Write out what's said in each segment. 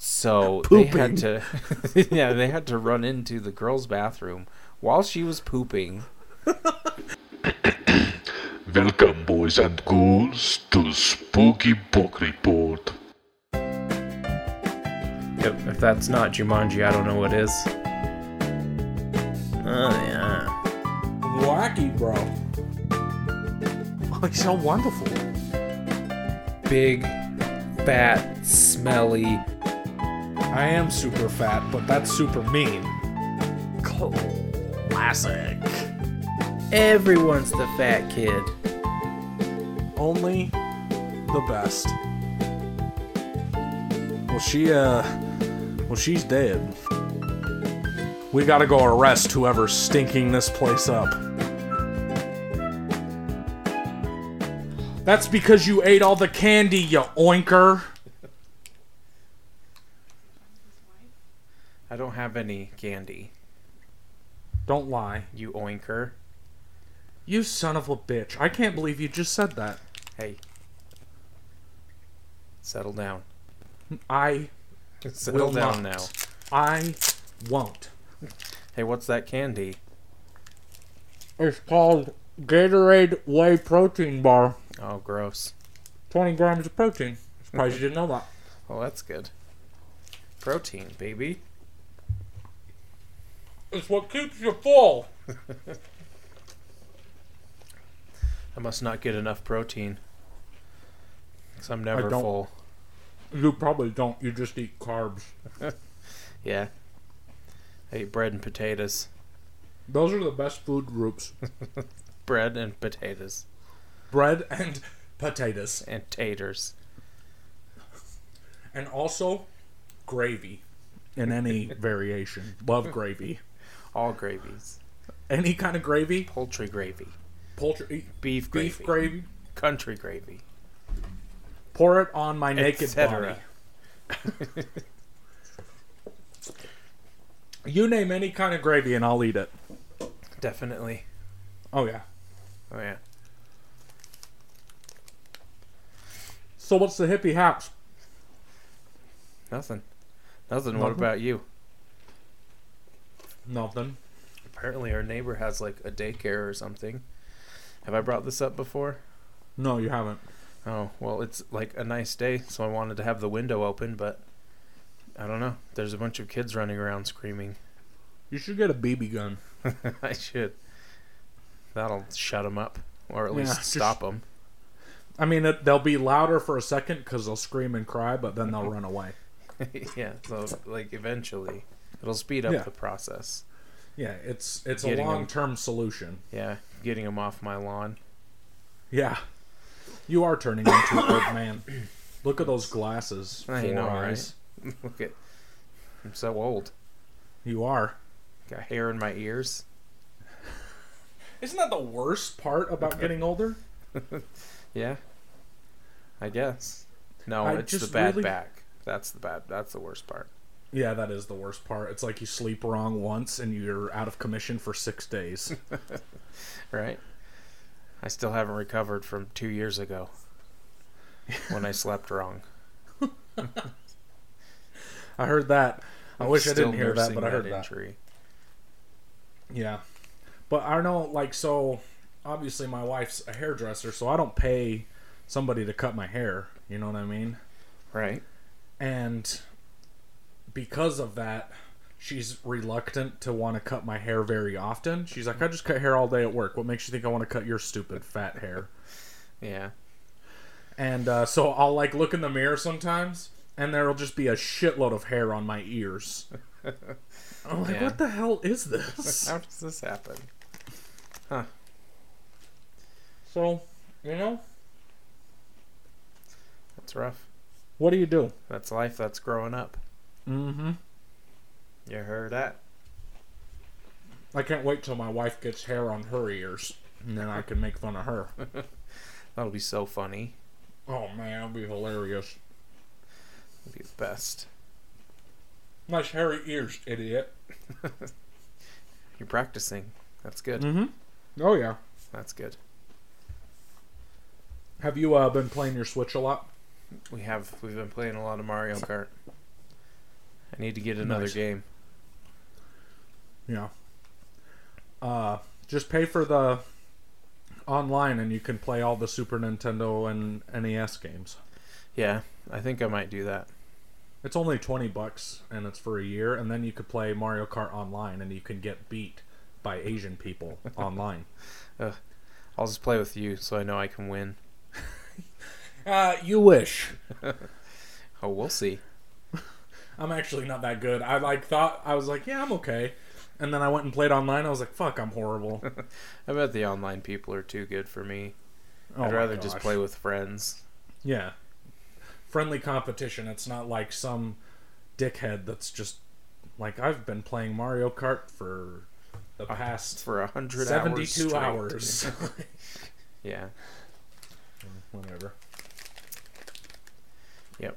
So they had to, yeah, they had to run into the girls' bathroom while she was pooping. Welcome, boys and girls, to Spooky Book Report. If, if that's not Jumanji, I don't know what is. Oh yeah. Wacky, bro. Oh, he's so wonderful. Big, fat, smelly. I am super fat, but that's super mean. Classic. Everyone's the fat kid. Only the best. Well, she, uh, well, she's dead. We gotta go arrest whoever's stinking this place up. That's because you ate all the candy, you oinker. I don't have any candy. Don't lie. You oinker. You son of a bitch. I can't believe you just said that. Hey. Settle down. I Settle will down not. now. I won't. Hey, what's that candy? It's called Gatorade Whey Protein Bar. Oh, gross. 20 grams of protein. Surprised you didn't know that. Well, that's good. Protein, baby. It's what keeps you full. I must not get enough protein. Because I'm never don't. full. You probably don't. You just eat carbs. Yeah. I eat bread and potatoes. Those are the best food groups. Bread and potatoes. Bread and potatoes. And taters. And also gravy in any variation. Love gravy. All gravies. Any kind of gravy. Poultry gravy. Poultry. Beef gravy. Beef gravy. Country gravy. Pour it on my naked body. You name any kind of gravy and I'll eat it. Definitely. Oh, yeah. Oh, yeah. So what's the hippie haps? Nothing. Nothing. What about you? Nothing. Apparently, our neighbor has like a daycare or something. Have I brought this up before? No, you haven't. Oh, well, it's like a nice day, so I wanted to have the window open, but I don't know. There's a bunch of kids running around screaming. You should get a BB gun. I should. That'll shut them up, or at least stop them. I mean, it, they'll be louder for a second because they'll scream and cry, but then they'll run away. yeah, so like eventually, it'll speed up Yeah. the process. Yeah, it's it's Getting a long term solution. Yeah, getting them off my lawn. Yeah, you are turning into an old man. Look at those glasses. I know, right? Look at, I'm so old. You are. Got hair in my ears. Isn't that the worst part about getting older? Yeah, I guess. No, I it's the bad really- back. That's the bad. That's the worst part. Yeah, that is the worst part. It's like you sleep wrong once and you're out of commission for six days. Right. I still haven't recovered from two years ago when I slept wrong. I heard that. I wish I didn't hear that, but I heard that. injury. Yeah. But I don't know, like, so obviously my wife's a hairdresser, so I don't pay somebody to cut my hair. You know what I mean? Right. And because of that, she's reluctant to want to cut my hair very often. She's like, I just cut hair all day at work. What makes you think I want to cut your stupid fat hair? Yeah. And uh, so I'll like look in the mirror sometimes, and there'll just be a shitload of hair on my ears. I'm like, Yeah. what the hell is this? How does this happen? Huh. So, you know, That's rough. what do you do? That's life. That's growing up. Mm-hmm. You heard that? I can't wait till my wife gets hair on her ears, and then I can make fun of her. That'll be so funny. Oh man, that'll be hilarious. It'll be the best. Nice hairy ears, idiot. You're practicing. That's good. Mm-hmm. Oh yeah. That's good. Have you uh, been playing your Switch a lot? We have we've been playing a lot of Mario Kart. I need to get another Nice. game. Yeah. Uh, just pay for the online, and you can play all the Super Nintendo and NES games. Yeah, I think I might do that. It's only twenty bucks, and it's for a year, and then you could play Mario Kart online, and you can get beat by Asian people online. I'll just play with you so I know I can win. Uh, you wish. Oh, we'll see. I'm actually not that good. I like thought I was like, yeah, I'm okay, and then I went and played online. I was like, fuck, I'm horrible. I bet the online people are too good for me. Oh I'd rather just play with friends. Yeah. Friendly competition. It's not like some dickhead that's just like I've been playing Mario Kart for the past for a hundred 72 hours. hours. yeah. Whatever. Yep.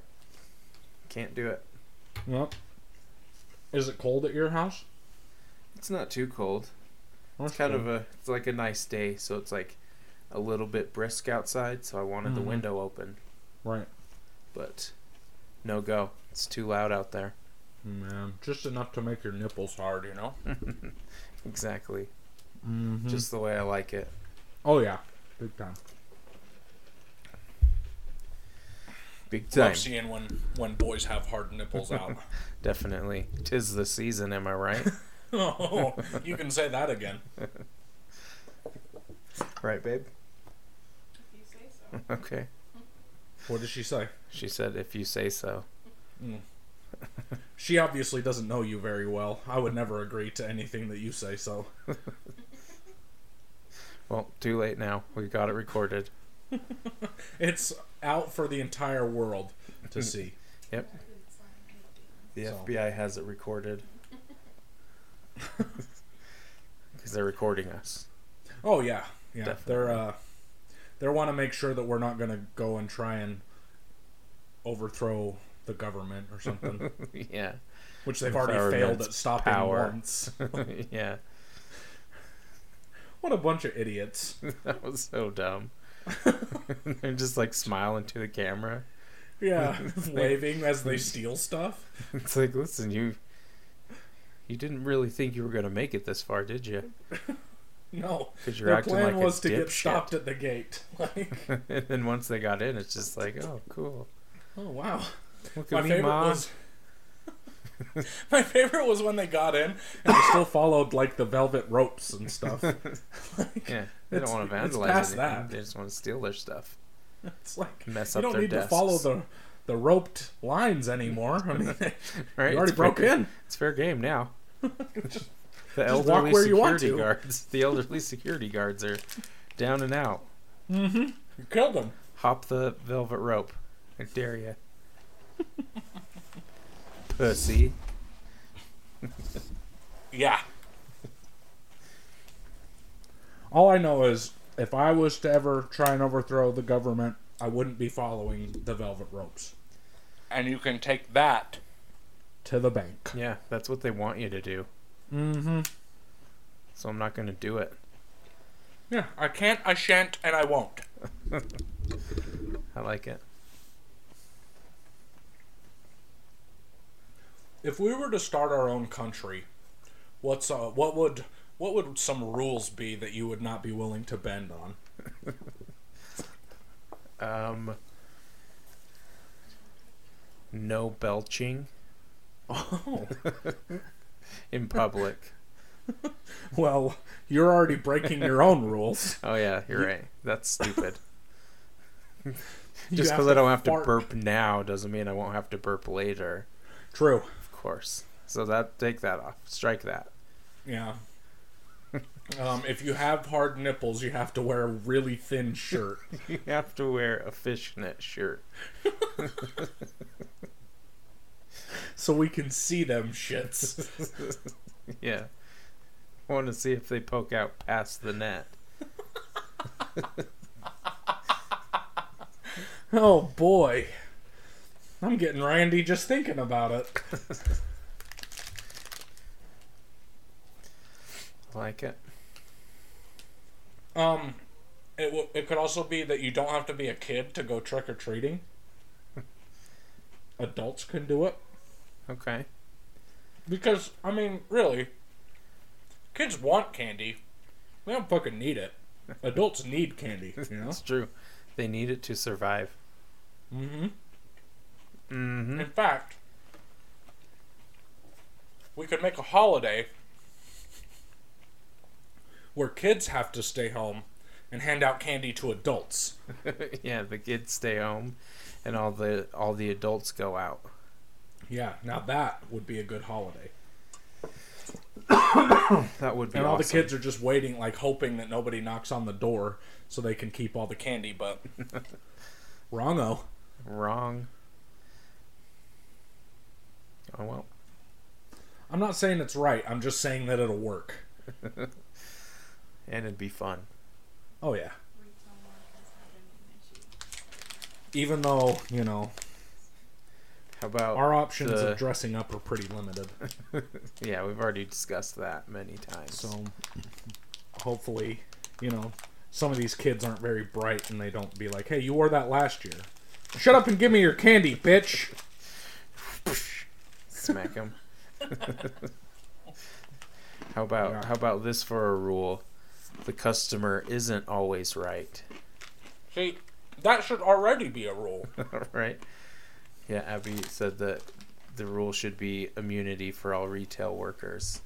Can't do it. Yep. Is it cold at your house? It's not too cold. It's kind of a it's like a nice day, so it's like a little bit brisk outside, so I wanted the Mhm. window open, right. but no go. It's too loud out there. Man, just enough to make your nipples hard, you know. Exactly. Mm-hmm. Just the way I like it. oh yeah, big time. Big time. Love seeing when when boys have hard nipples out. Definitely. Tis the season, am I right? oh, you can say that again. right, babe? If you say so. Okay. What did she say? She said if you say so. Mm. She obviously doesn't know you very well. I would never agree to anything that you say. So Well, too late now. We got it recorded. it's out for the entire world to see. Yep. The So- FBI has it recorded. Because they're recording us. Oh yeah, yeah. Definitely. They're uh, they want to make sure that we're not gonna go and try and overthrow the government or something, yeah. which they've With already failed at stopping power. once. yeah. what a bunch of idiots! That was so dumb. They're just like smiling to the camera. Yeah, waving as they steal stuff. It's like, listen, you you didn't really think you were gonna make it this far, did you? No, Because their plan like was to get stopped at the gate. Like, and then once they got in, it's just like, oh, cool. oh wow. Look My me, favorite mom. was my favorite was when they got in and they still followed like the velvet ropes and stuff. Like, Yeah, they It's- don't want to vandalize it's past anything. that. They just want to steal their stuff, It's like mess up. you don't need desks. to follow the the roped lines anymore. I mean, Right? you already broke fair, in. It's fair game now. the just walk elderly where you want security guards. The elderly security guards are down and out. Mm-hmm. You killed them. Hop the velvet rope. I dare you. Pussy. Yeah. All I know is if I was to ever try and overthrow the government, I wouldn't be following the velvet ropes. And you can take that to the bank. Yeah, that's what they want you to do. Mm-hmm. So I'm not going to do it. Yeah, I can't, I shan't, and I won't. I like it. If we were to start our own country, what's uh, what would what would some rules be that you would not be willing to bend on? Um, no belching Oh, in public. well, you're already breaking your own rules. Oh yeah, you're right. That's stupid. Just because I don't have to burp now doesn't mean I won't have to burp later. True. Of course. So that take that off. Strike that. Yeah. Um, if you have hard nipples, you have to wear a really thin shirt. You have to wear a fishnet shirt. so we can see them shits. Yeah. I want to see if they poke out past the net. Oh boy. I'm getting randy just thinking about it. Like it. Um, it, w- it could also be that you don't have to be a kid to go trick or treating. Adults can do it. Okay. Because I mean, really, kids want candy. They don't fucking need it. Adults need candy. You know. It's true. They need it to survive. mm-hmm. Mm-hmm. In fact, we could make a holiday where kids have to stay home and hand out candy to adults. yeah, the kids stay home, and all the all the adults go out. Yeah, now that would be a good holiday. That would be And all the kids are just waiting, like hoping that nobody knocks on the door so they can keep all the candy, but wrongo. wrong. Oh well. I'm not saying it's right. I'm just saying that it'll work. And it'd be fun. Oh yeah. Retail markets have been an issue. Even though you know How about our options the- of dressing up are pretty limited, Yeah, we've already discussed that many times. so hopefully, you know, some of these kids aren't very bright and they don't be like, "Hey, you wore that last year." Shut up and give me your candy, bitch. smack him. how about Yeah. how about this for a rule? The customer isn't always right, See, that should already be a rule. right? Yeah, Abby said that the rule should be immunity for all retail workers.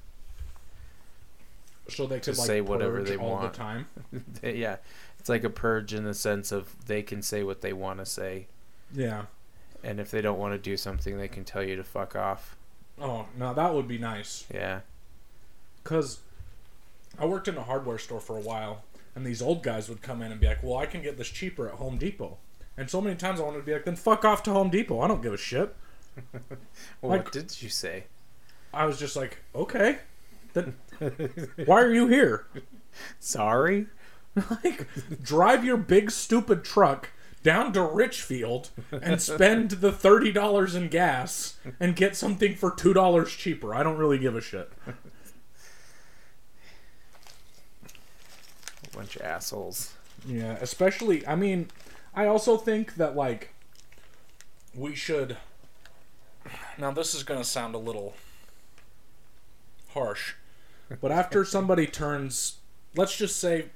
So they could like say whatever they all want. the time. yeah, it's like a purge in the sense of they can say what they want to say, Yeah. and if they don't want to do something, they can tell you to fuck off. Oh, no, that would be nice. Yeah, Because I worked in a hardware store for a while, and these old guys would come in and be like, well, I can get this cheaper at Home Depot. And so many times I wanted to be like, then fuck off to Home Depot. I don't give a shit. well, Like- what did you say? I was just like, okay. Then why are you here? Sorry. like, drive your big stupid truck down to Richfield and spend the thirty dollars in gas and get something for two dollars cheaper. I don't really give a shit. Bunch of assholes. Yeah, especially I mean, I also think that like we should Now this is going to sound a little harsh. But after somebody turns let's just say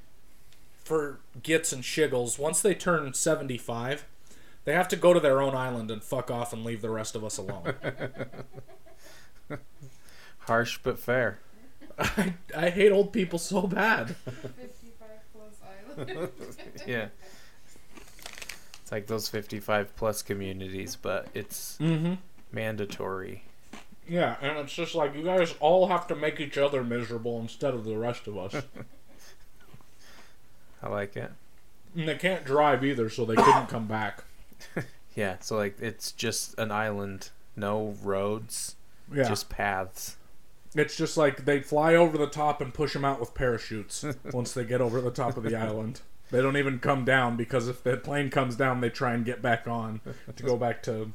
for gits and shiggles, once they turn 75, they have to go to their own island and fuck off and leave the rest of us alone. Harsh but fair. I, I hate old people so bad. 55 plus island. yeah. It's like those 55 plus communities, but it's Mhm. mandatory. Yeah, and it's just like you guys all have to make each other miserable instead of the rest of us. I like it. And they can't drive either, so they couldn't come back. Yeah, so like it's just an island, no roads, Yeah, just paths. It's just like they fly over the top and push them out with parachutes once they get over the top of the island. They don't even come down because if the plane comes down, they try and get back on to go back to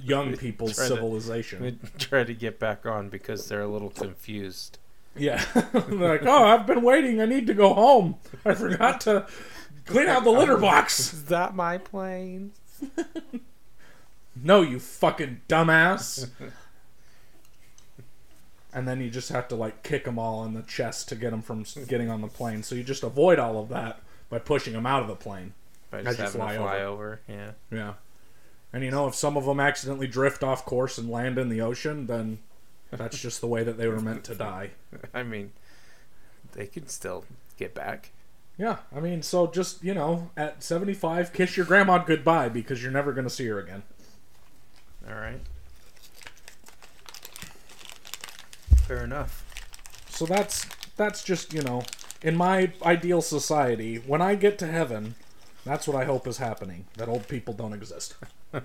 young people's Try civilization. They try to get back on because they're a little confused. Yeah, they're like, "Oh, I've been waiting. I need to go home. I forgot to clean out the litter box." Is that my plane? No, you fucking dumbass. And then you just have to like kick them all in the chest to get them from getting on the plane. So you just avoid all of that by pushing them out of the plane. By As just you having fly a fly over. Yeah. Yeah. And you know, if some of them accidentally drift off course and land in the ocean, then that's just the way that they were meant to die. I mean, they can still get back. Yeah, I mean, so just, you know, at 75, kiss your grandma goodbye because you're never going to see her again. All right. Fair enough. So that's that's just, you know, in my ideal society, when I get to heaven, that's what I hope is happening. That old people don't exist.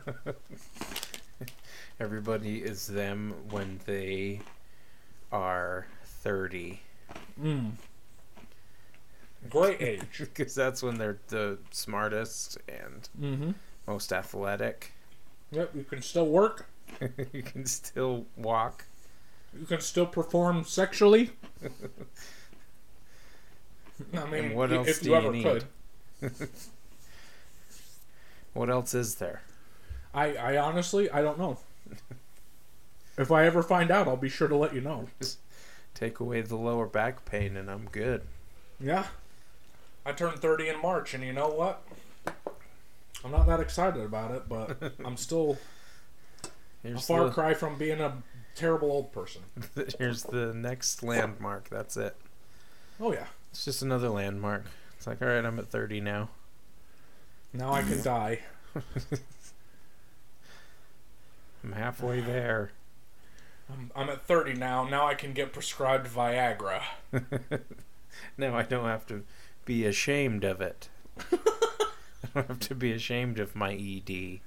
Everybody is them when they are 30. Mm. Great age. Because that's when they're the smartest and Mm-hmm. most athletic. Yep, you can still work. you can still walk. You can still perform sexually. I mean, And what else if do you you ever need? could. What else is there? I, I honestly, I don't know. If I ever find out, I'll be sure to let you know. Take away the lower back pain, and I'm good. Yeah. I turned 30 in March, and you know what? I'm not that excited about it, but I'm still a Here's far cry from being a terrible old person. here's the next landmark. That's it. Oh, yeah. It's just another landmark. It's like, all right, I'm at 30 now. Now I could die. I'm halfway there. I'm, I'm at 30 now. Now I can get prescribed Viagra. Now I don't have to be ashamed of it. I don't have to be ashamed of my ED.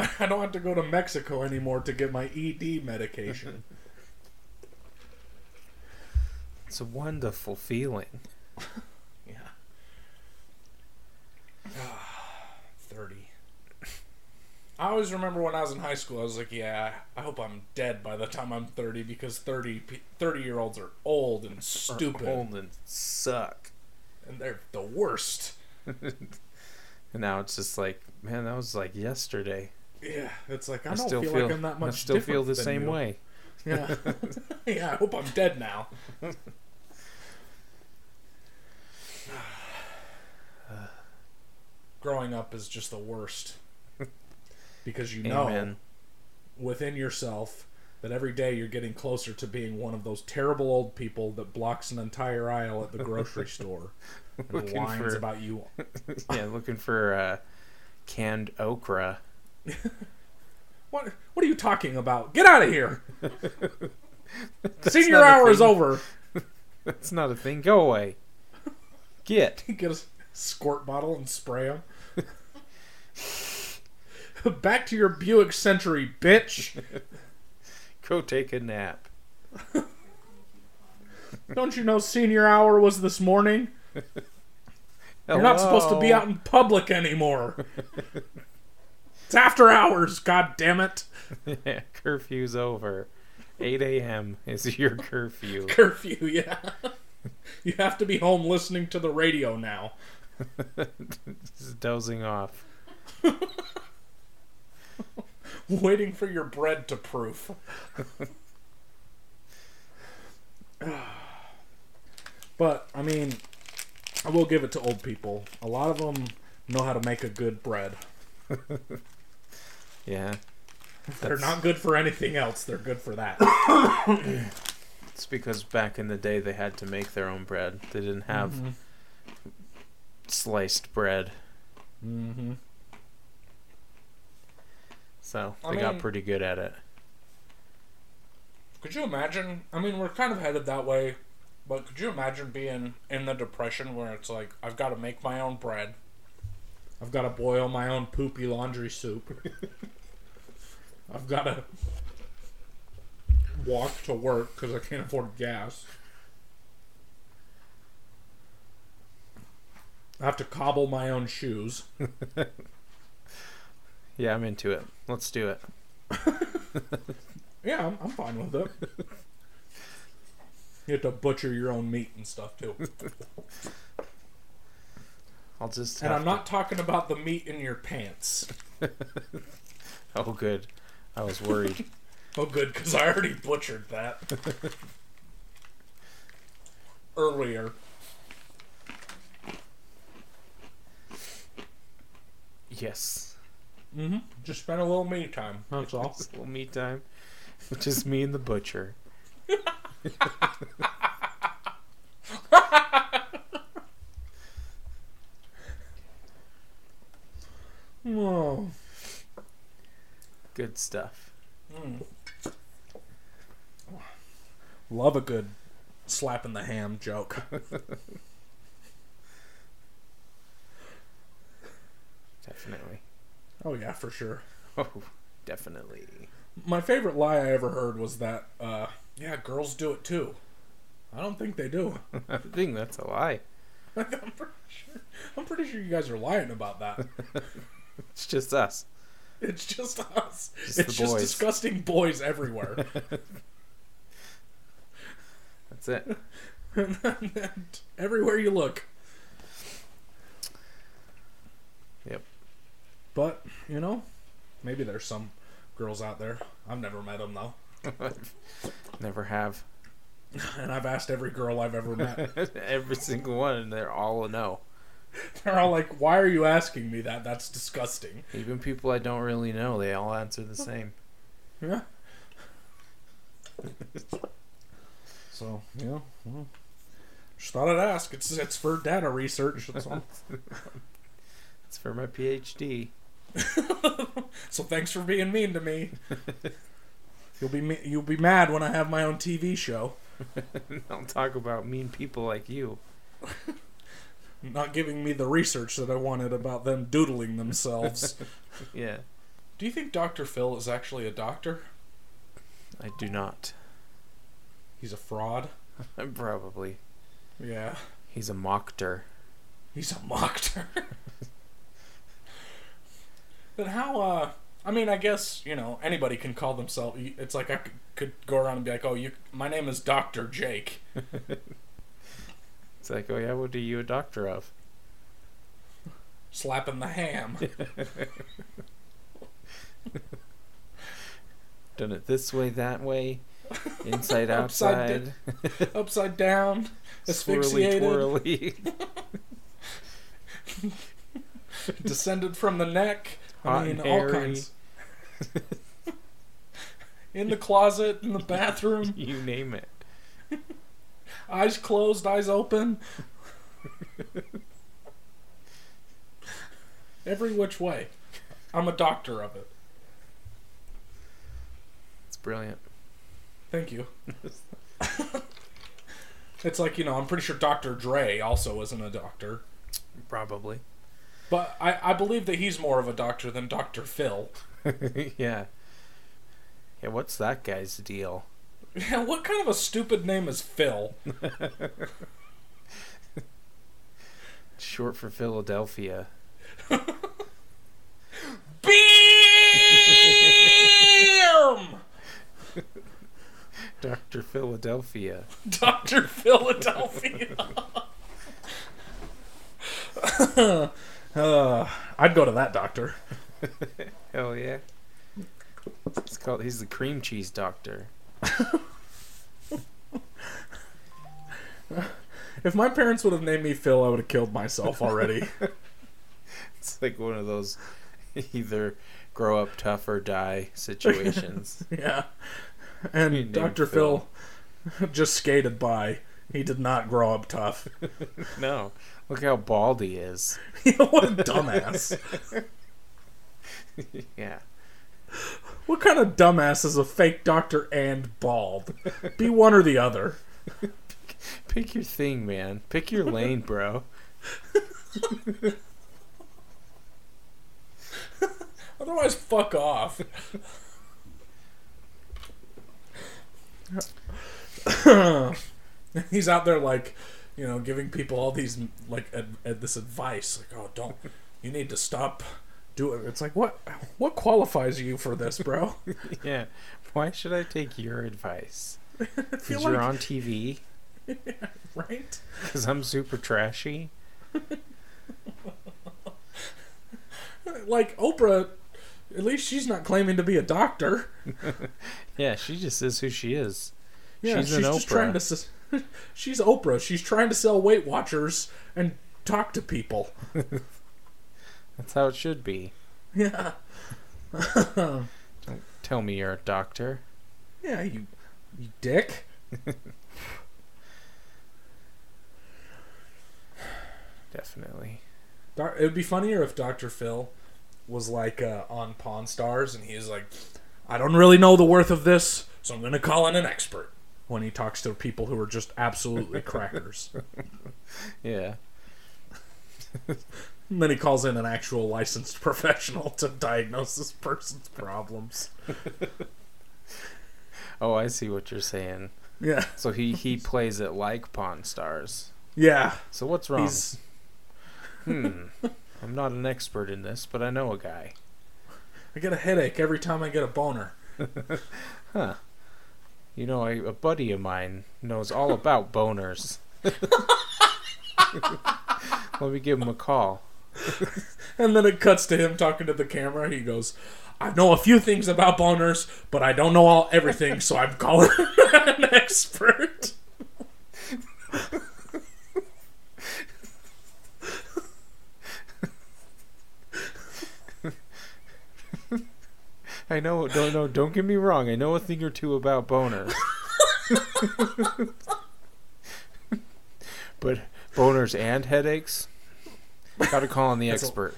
I don't have to go to Mexico anymore to get my ED medication. It's a wonderful feeling. yeah. Ah, 30. I always remember when I was in high school, I was like, yeah, I hope I'm dead by the time I'm 30 because 30, 30 year olds are old and stupid. Old and suck. And they're the worst. And now it's just like, man, that was like yesterday. Yeah, it's like I, I, don't still feel, feel, like I'm that much I still feel the same you. way. Yeah. yeah, I hope I'm dead now. Growing up is just the worst. Because you know Amen. within yourself that every day you're getting closer to being one of those terrible old people that blocks an entire aisle at the grocery store and Looking whines for- about you. yeah, looking for uh, canned okra. What what are you talking about? Get out of here. Senior hour is over. That's not a thing. Go away. Get. Get a squirt bottle and spray him. Back to your Buick Century, bitch. Go take a nap. Don't you know senior hour was this morning? You're not supposed to be out in public anymore. It's after hours, god damn it. Yeah, curfew's over. 8 a.m. is your curfew. Curfew, yeah. you have to be home listening to the radio now. Just dozing off. Waiting for your bread to proof. but, I mean, I will give it to old people. A lot of them know how to make a good bread. Yeah. They're not good for anything else, they're good for that. It's because back in the day they had to make their own bread. They didn't have Mm-hmm. sliced bread. mm-hmm. So I they got mean- pretty good at it. Could you imagine? I mean, we're kind of headed that way, but could you imagine being in the depression where it's like, I've got to make my own bread, I've got to boil my own poopy laundry soup, I've got to walk to work because I can't afford gas. I have to cobble my own shoes. Yeah, I'm into it. Let's do it. Yeah, I'm, I'm fine with it. You have to butcher your own meat and stuff too. I'll just. And I'm not talking about the meat in your pants. Oh, good. I was worried. Oh, good, because I already butchered that earlier. yes. Mm-hmm. Just spent a little me time. That's all. It's a little me time. Just me and the butcher. Oh. Good stuff. Love a good slap in the ham joke. Definitely. Oh yeah, for sure. Oh, definitely. My favorite lie I ever heard was that, uh, yeah, girls do it too. I don't think they do. I think that's a lie. I'm pretty sure. I'm pretty sure you guys are lying about that. It's just us. It's just us. Just it's just boys. disgusting boys everywhere. That's it. everywhere you look. Yep. But, you know, maybe there's some girls out there. I've never met them, though. Never have. And I've asked every girl I've ever met. Every single one, and they're all a no. They're all like, "Why are you asking me that? That's disgusting." Even people I don't really know, they all answer the same. Yeah. so yeah, well, just thought I'd ask. It's it's for data research. That's all. It's for my PhD. so thanks for being mean to me. You'll be me- you'll be mad when I have my own TV show. I'll talk about mean people like you. Not giving me the research that I wanted about them doodling themselves. Yeah, Do you think Dr. Phil is actually a doctor? I do not. He's a fraud. Probably. Yeah. He's a mockter. He's a mockter. but how, uh, I mean, I guess, you know, anybody can call themselves, it's like I could, could go around and be like, oh, you, my name is Dr. Jake. It's like, oh yeah, what are you a doctor of? Slapping the ham. Done it this way, that way, inside, Upside outside, Upside down. swirly Asphyxiated. twirly. Descended from the neck. I mean, all kinds. In the closet, in the bathroom, you name it. Eyes closed, eyes open. Every which way. I'm a doctor of it. It's brilliant. Thank you. it's like, you know, I'm pretty sure Dr. Dre also isn't a doctor. Probably. But I, I believe that he's more of a doctor than Dr. Phil. yeah. Yeah, what's that guy's deal? Yeah, what kind of a stupid name is Phil? Short for Philadelphia. BAM! Dr. Philadelphia. Dr. Philadelphia. uh, I'd go to that doctor. Hell yeah. It's called he's the cream cheese doctor. If my parents would have named me Phil, I would have killed myself already. It's like one of those either grow up tough or die situations. yeah. And Dr. Phil just skated by. He did not grow up tough. no. Look how bald he is. what a dumbass. yeah. What kind of dumbass is a fake doctor and bald? Be one or the other. Pick your thing, man. Pick your lane, bro. Otherwise, fuck off. He's out there like, you know, giving people all these like ad- ad- this advice, like, oh, don't, you need to stop doing. It's like, what, what qualifies you for this, bro? Yeah. Why should I take your advice? Because like, you're on TV? right? Because I'm super trashy? Like Oprah, at least she's not claiming to be a doctor. Yeah, she just is who she is. Yeah, She's she's, an just Oprah. trying to. s- She's Oprah. She's trying to sell Weight Watchers and talk to people. That's how it should be. Yeah. Don't Tell me you're a doctor. Yeah, you, you dick. Definitely. It would be funnier if Dr. Phil was like uh, on Pawn Stars and he's like, I don't really know the worth of this, so I'm going to call in an expert when he talks to people who are just absolutely crackers. Yeah. And then he calls in an actual licensed professional to diagnose this person's problems. Oh, I see what you're saying. Yeah. So he, he plays it like Pawn Stars. Yeah. So what's wrong? He's Hmm. I'm not an expert in this, but I know a guy. I get a headache every time I get a boner. Huh. You know, a, a buddy of mine knows all about boners. Let me give him a call. and then it cuts to him talking to the camera. He goes, "I know a few things about boners, but I don't know all everything, so I'm calling an expert." I know. Don't no. Don't get me wrong. I know a thing or two about boners. but boners and headaches. Got to call on the That's a- expert.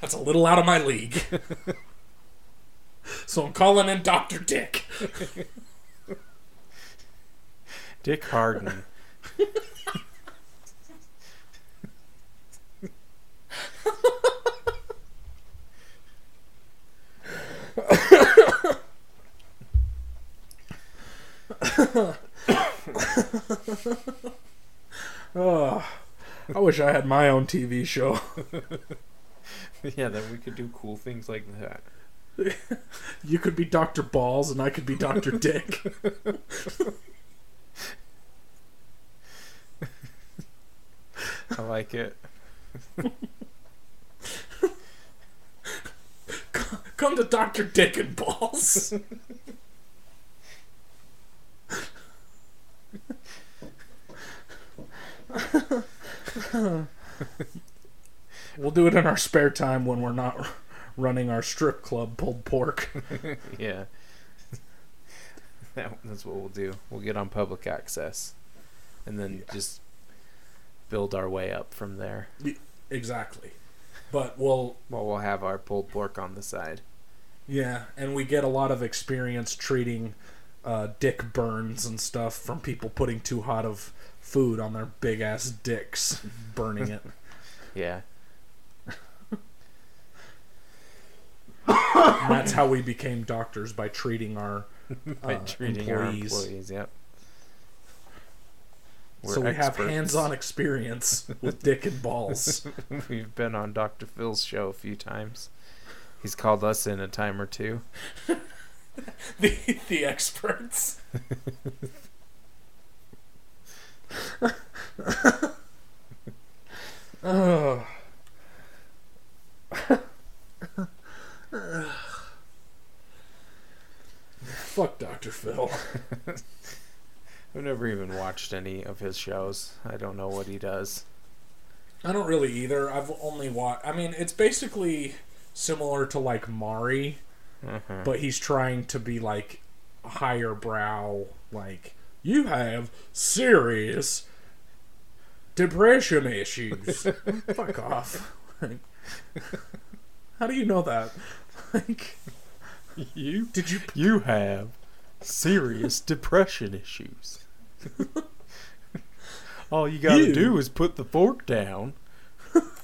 That's a little out of my league. so I'm calling in Doctor Dick. Dick Harden. Oh, I wish I had my own TV show. yeah, then we could do cool things like that. You could be Doctor Balls, and I could be Doctor Dick. I like it. Come to Doctor Dick and Balls. we'll do it in our spare time when we're not running our strip club pulled pork. Yeah. that, that's what we'll do. We'll get on public access, and then just build our way up from there. exactly. But we'll Well, we'll have our pulled pork on the side. Yeah, and we get a lot of experience treating uh, dick burns and stuff from people putting too hot of food on their big ass dicks, burning it. Yeah. And that's how we became doctors by treating our By uh, treating employees. our employees. Yep. so We're we have hands-on experience with dick and balls. We've been on Dr. Phil's show a few times. He's called us in a time or two. the the experts. Oh. Fuck Dr. Phil. I've never even watched any of his shows. I don't know what he does. I don't really either. I've only watched. I mean, it's basically similar to like Maury, Uh-huh. but he's trying to be like higher brow. Like you have serious depression issues. Fuck off. Like, how do you know that? Like, You did you? you have serious depression issues. All you gotta You- do is put the fork down.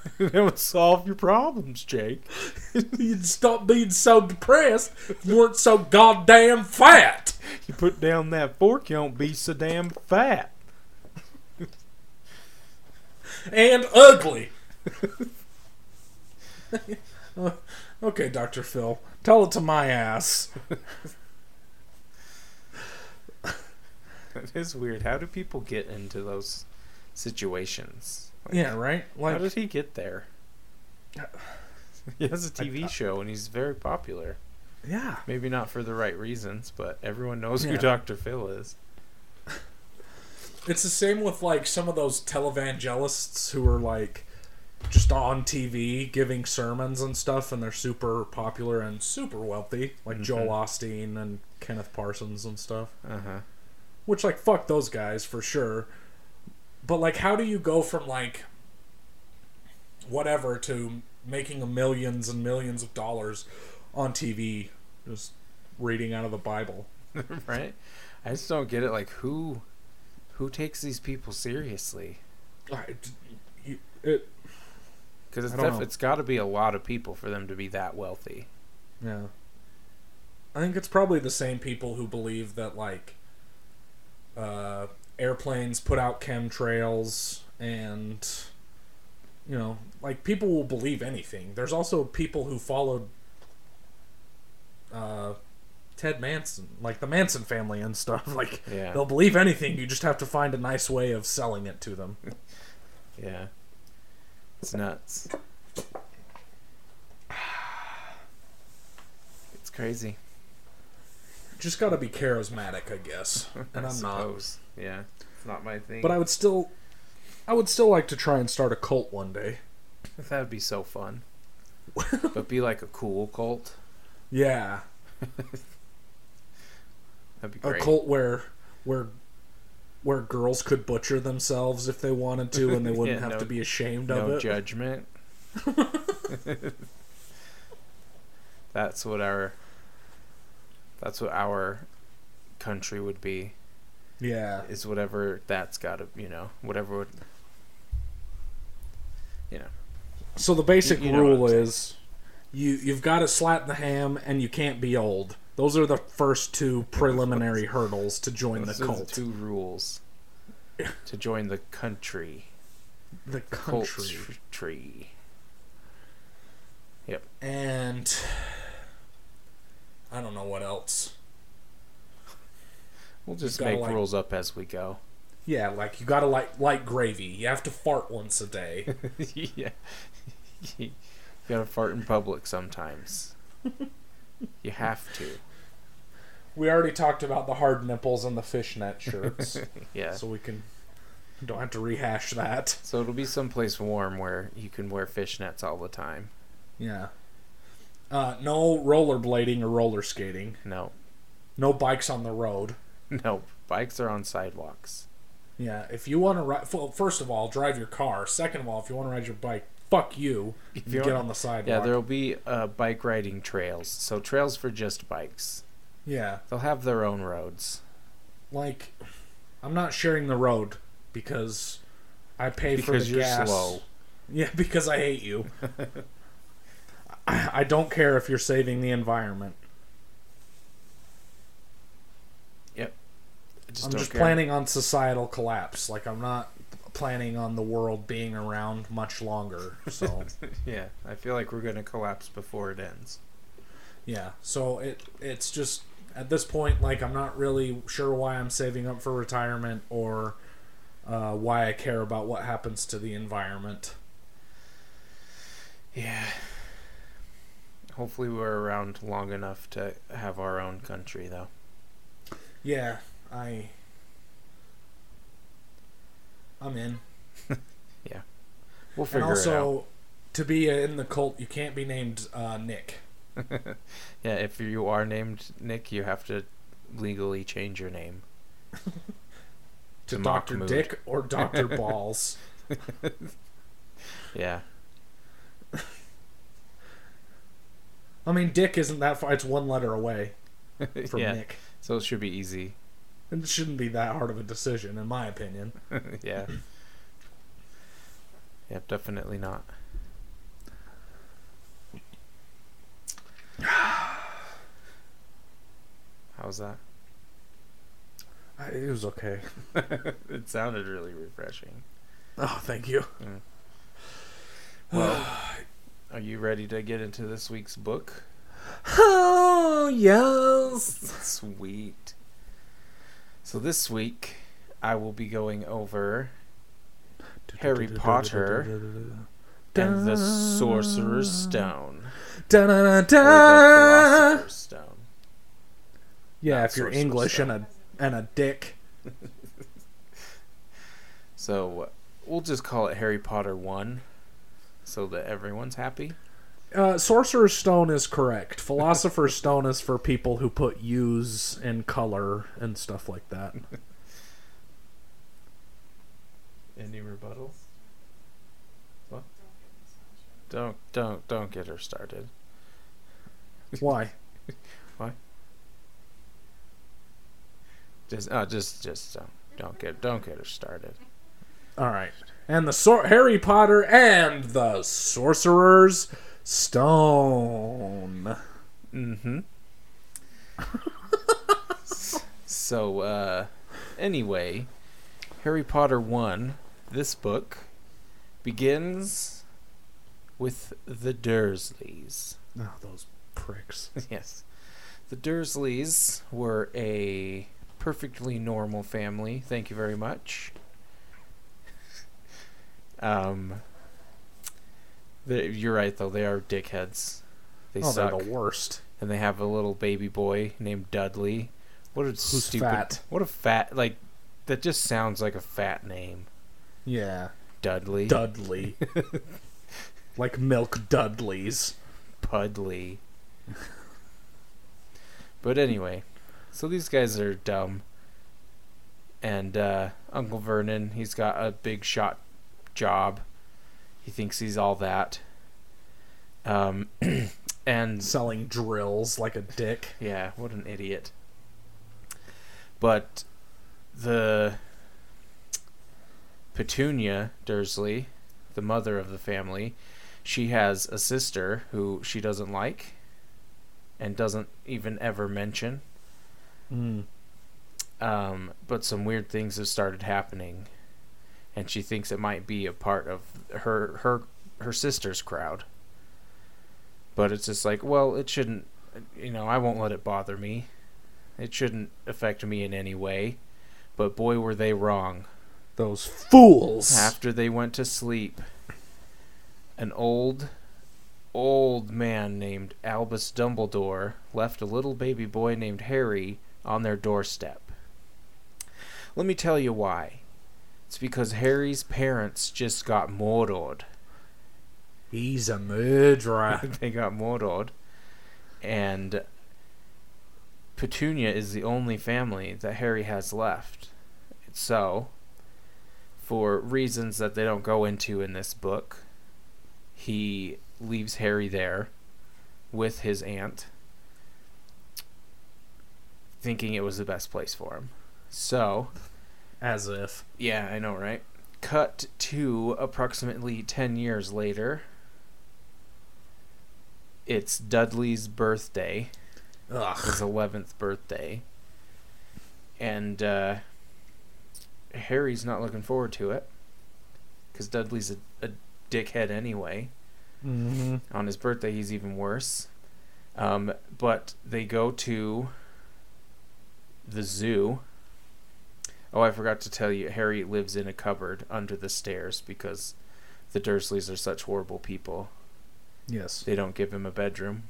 it would solve your problems, Jake. You'd stop being so depressed. if You weren't so goddamn fat. You put down that fork, you don't be so damn fat. and ugly. okay, Dr. Phil, tell it to my ass. That is weird. How do people get into those situations? Like, Yeah, right? How Like, did he get there? He has a TV show and he's very popular. yeah. Maybe not for the right reasons, but everyone knows who Dr. Phil is. It's the same with like some of those televangelists who are like just on TV giving sermons and stuff, and they're super popular and super wealthy, like Joel Osteen and Kenneth Parsons and stuff. Uh huh. Which, like, fuck those guys for sure. But, like, how do you go from, like, whatever to making millions and millions of dollars on TV just reading out of the Bible? right? I just don't get it. Like, who, who takes these people seriously? I- It, Because it's def- it's got to be a lot of people for them to be that wealthy. yeah. I think it's probably the same people who believe that, like, uh, airplanes put out chemtrails and you know like people will believe anything. There's also people who followed uh, ted manson like the manson family and stuff. Like yeah. they'll believe anything. You just have to find a nice way of selling it to them. Yeah. It's nuts. It's crazy. Just got to be charismatic, I guess. And I I'm not. Yeah, it's not my thing. But I would still, I would still like to try and start a cult one day. that would be so fun. but be like a cool cult. Yeah, That'd be great. a cult where, where, where girls could butcher themselves if they wanted to, and they wouldn't Yeah, have no- to be ashamed no of it. judgment. that's what our. That's what our country would be. Yeah, Is whatever that's got to you know whatever would. You know. So the basic You- you rule is, you you've got to slap the ham, and you can't be old. Those are the first two preliminary hurdles to join the Those are the cult. two rules to join the country. the Cult country. tr- tree. Yep. And I don't know what else. We'll just make like- rules up as we go. Yeah, like you gotta like like gravy. You have to fart once a day. yeah. you gotta fart in public sometimes. you have to. we already talked about the hard nipples and the fishnet shirts, Yeah. so we can don't have to rehash that. So it'll be someplace warm where you can wear fishnets all the time. Yeah. Uh, no rollerblading or roller skating. No. No bikes on the road. No. Bikes are on sidewalks. Yeah, if you want to ride, first of all, drive your car. Second of all, if you want to ride your bike, fuck you. If You get on the sidewalk. Yeah, there'll be uh, bike riding trails. So trails for just bikes. yeah, They'll have their own roads. like I'm not sharing the road because I pay for Because the you're gas. slow. Yeah, because I hate you. I, don't care if you're saving the environment. I just I'm just care. planning on societal collapse. Like I'm not planning on the world being around much longer. So Yeah, I feel like we're gonna collapse before it ends. yeah, so it it's just at this point like I'm not really sure why I'm saving up for retirement or uh, why I care about what happens to the environment. Yeah. Hopefully, we're around long enough to have our own country, though. Yeah, I I'm in. Yeah, we'll figure And figure also, to be in the cult, you can't be named uh, Nick. yeah, if you are named Nick, you have to legally change your name. To To Doctor. Dick or Doctor Balls. Yeah. I mean, Dick isn't that far. It's one letter away from yeah. Nick. So it should be easy. It shouldn't be that hard of a decision, in my opinion. yeah. Yep, definitely not. How's that? I, it was okay. it sounded really refreshing. Oh, thank you. Mm. Well, are you ready to get into this week's book? Oh, yes. Sweet. So this week, I will be going over Harry Potter and the Sorcerer's Stone. Da, da, da, da. Philosopher's Stone. Yeah, Not if you're Sorcerer's English Stone. and a and a dick. So we'll just call it Harry Potter 1 so that everyone's happy. Uh, Sorcerer's Stone is correct. Philosopher's Stone is for people who put U's in color and stuff like that. Any rebuttals? What? Don't don't don't get her started. Why? Why? Just uh, just just don't don't get don't get her started. All right. And the Sor- Harry Potter and the Sorcerer's Stone. Mm-hmm. so, uh, anyway, Harry Potter 1, this book, begins with the Dursleys. Oh, those pricks. yes. The Dursleys were a perfectly normal family. Thank you very much. Um, they- you're right, though. They are dickheads. They oh, suck. they're the worst. and they have a little baby boy named Dudley. What a Who's stupid! fat? What a fat like that just sounds like a fat name, Yeah. Dudley. Dudley. like milk Dudleys. Pudley. but anyway, so these guys are dumb. And uh, Uncle Vernon, he's got a big shot job. He thinks he's all that. Um, and Selling drills like a dick. yeah, what an idiot. But the Petunia Dursley, the mother of the family, she has a sister who she doesn't like and doesn't even ever mention. Mm. Um, but some weird things have started happening, and she thinks it might be a part of her her her sister's crowd. But it's just like, well, it shouldn't. You know, I won't let it bother me. It shouldn't affect me in any way. But boy, were they wrong. Those fools. After they went to sleep, an old, old man named Albus Dumbledore left a little baby boy named Harry on their doorstep. Let me tell you why. It's because Harry's parents just got murdered. He's a murderer. they got murdered. And Petunia is the only family that Harry has left. So, for reasons that they don't go into in this book, he leaves Harry there with his aunt, thinking it was the best place for him. So, As if. yeah, I know, right? Cut to approximately 10 years later. It's Dudley's birthday, his 11th birthday. And uh, Harry's not looking forward to it. Because Dudley's a, a dickhead anyway. Mm-hmm. On his birthday, he's even worse. Um, but they go to the zoo. Oh, I forgot to tell you, Harry lives in a cupboard under the stairs because the Dursleys are such horrible people. Yes. They don't give him a bedroom.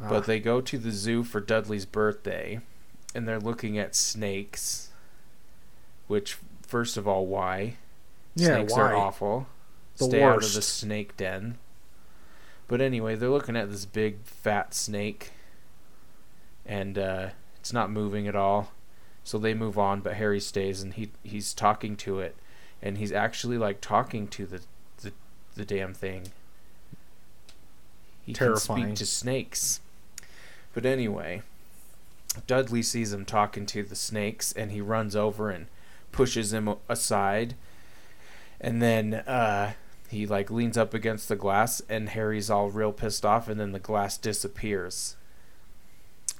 Ah. But they go to the zoo for Dudley's birthday, and they're looking at snakes. Which, first of all, why? Yeah, snakes why? are awful. The Stay out of the snake den. But anyway, they're looking at this big fat snake, and uh, it's not moving at all. So they move on, but Harry stays, and he he's talking to it, and he's actually like talking to the the, the damn thing. He can speak to snakes. But anyway, Dudley sees him talking to the snakes, and he runs over and pushes him aside. And then uh, he like leans up against the glass, and Harry's all real pissed off, and then the glass disappears.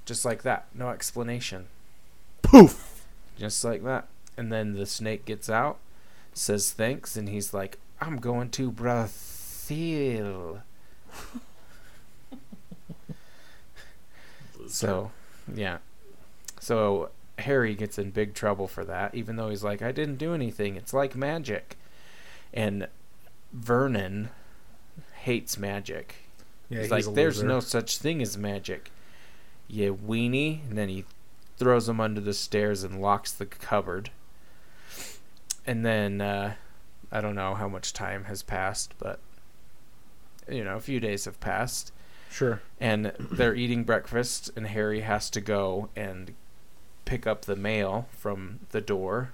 Just like that, no explanation. Poof. Just like that. And then the snake gets out, says thanks, and he's like, I'm going to Brazil. so, yeah. So Harry gets in big trouble for that, even though he's like, I didn't do anything. It's like magic. And Vernon hates magic. Yeah, he's he's like, there's no such thing as magic. You weenie. And then he throws him under the stairs and locks the cupboard. And then, uh, I don't know how much time has passed, but, you know, a few days have passed. Sure. And they're eating breakfast, and Harry has to go and pick up the mail from the door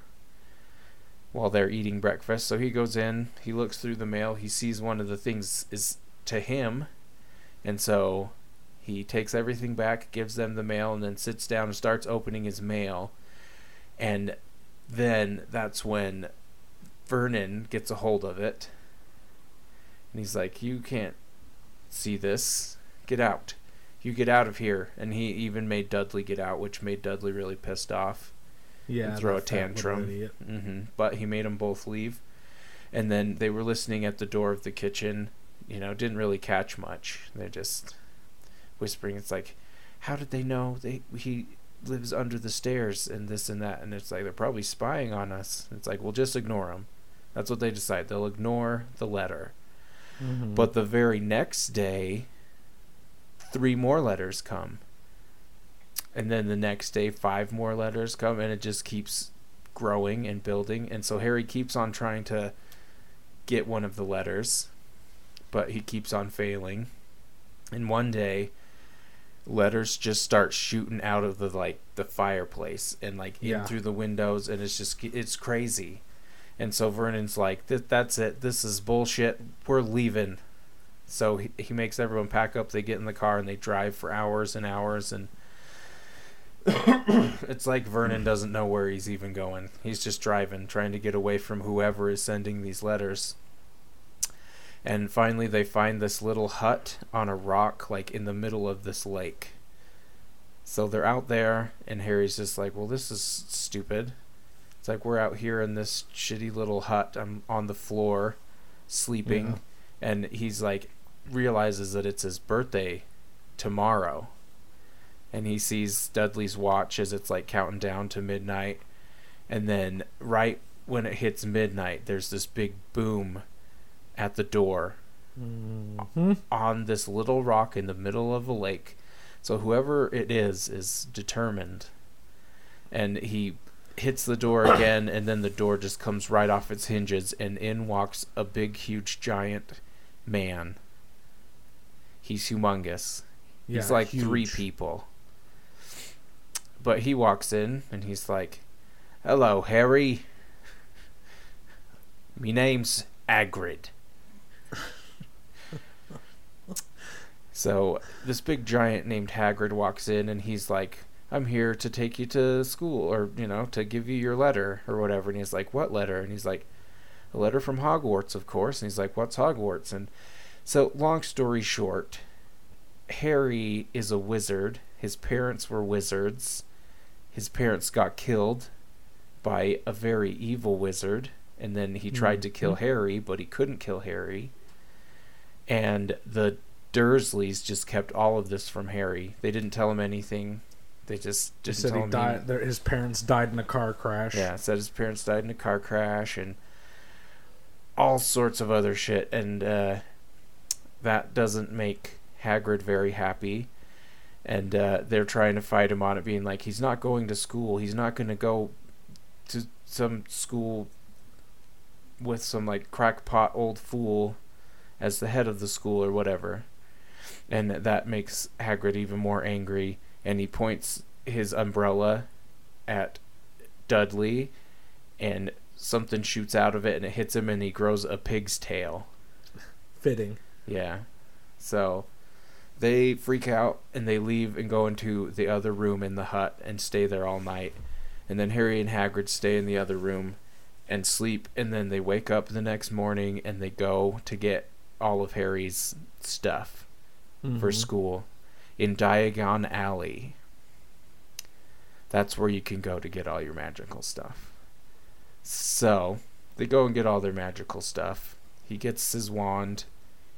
while they're eating breakfast. So he goes in, he looks through the mail, he sees one of the things is to him, and so he takes everything back, gives them the mail, and then sits down and starts opening his mail. And then that's when Vernon gets a hold of it. And he's like, You can't see this. Get out. You get out of here. And he even made Dudley get out, which made Dudley really pissed off. Yeah. and throw a that fat little tantrum. idiot. hmm But he made them both leave. And then they were listening at the door of the kitchen. You know, didn't really catch much. They're just whispering. It's like, how did they know they he lives under the stairs and this and that? And it's like they're probably spying on us. It's like, well, just ignore them. That's what they decide. They'll ignore the letter. Mhm. But the very next day, three more letters come. And then the next day, five more letters come, and it just keeps growing and building. And so Harry keeps on trying to get one of the letters, but he keeps on failing. And one day, letters just start shooting out of the like the fireplace and like in Yeah. through the windows, and it's just it's crazy. And so Vernon's like, "Th- "That's it. This is bullshit. We're leaving." So he, he makes everyone pack up. They get in the car and they drive for hours and hours. And it's like Vernon doesn't know where he's even going. He's just driving, trying to get away from whoever is sending these letters. And finally, they find this little hut on a rock, like in the middle of this lake. So they're out there, and Harry's just like, Well, this is stupid. It's like we're out here in this shitty little hut. I'm on the floor, sleeping. And he's like, realizes that it's his birthday tomorrow. And he sees Dudley's watch as it's like counting down to midnight. And then, right when it hits midnight, there's this big boom at the door Mm-hmm. on this little rock in the middle of a lake. So whoever it is is determined. And he hits the door again and then the door just comes right off its hinges and in walks a big huge giant man. He's humongous. Yeah, he's like three people. But he walks in and he's like, "Hello, Harry. Me name's Agrid." So this big giant named Hagrid walks in and he's like, I'm here to take you to school or, you know, to give you your letter or whatever. And he's like, What letter? And he's like, A letter from Hogwarts, of course. And he's like, What's Hogwarts? And so, long story short, Harry is a wizard. His parents were wizards. His parents got killed by a very evil wizard. And then he tried to kill mm-hmm. Harry, but he couldn't kill Harry. And the Dursleys just kept all of this from Harry. They didn't tell him anything. They just didn't said tell he him died. His parents died in a car crash. yeah, said his parents died in a car crash and all sorts of other shit, and uh, that doesn't make Hagrid very happy. And uh, they're trying to fight him on it, being like, he's not going to school. He's not going to go to some school with some like crackpot old fool as the head of the school or whatever. And that makes Hagrid even more angry, and he points his umbrella at Dudley, and something shoots out of it and it hits him, and he grows a pig's tail. Fitting. Yeah. So they freak out and they leave and go into the other room in the hut and stay there all night. And then Harry and Hagrid stay in the other room and sleep. And then they wake up the next morning and they go to get all of Harry's stuff for Mhm. school in Diagon Alley. That's where you can go to get all your magical stuff. So they go and get all their magical stuff. He gets his wand.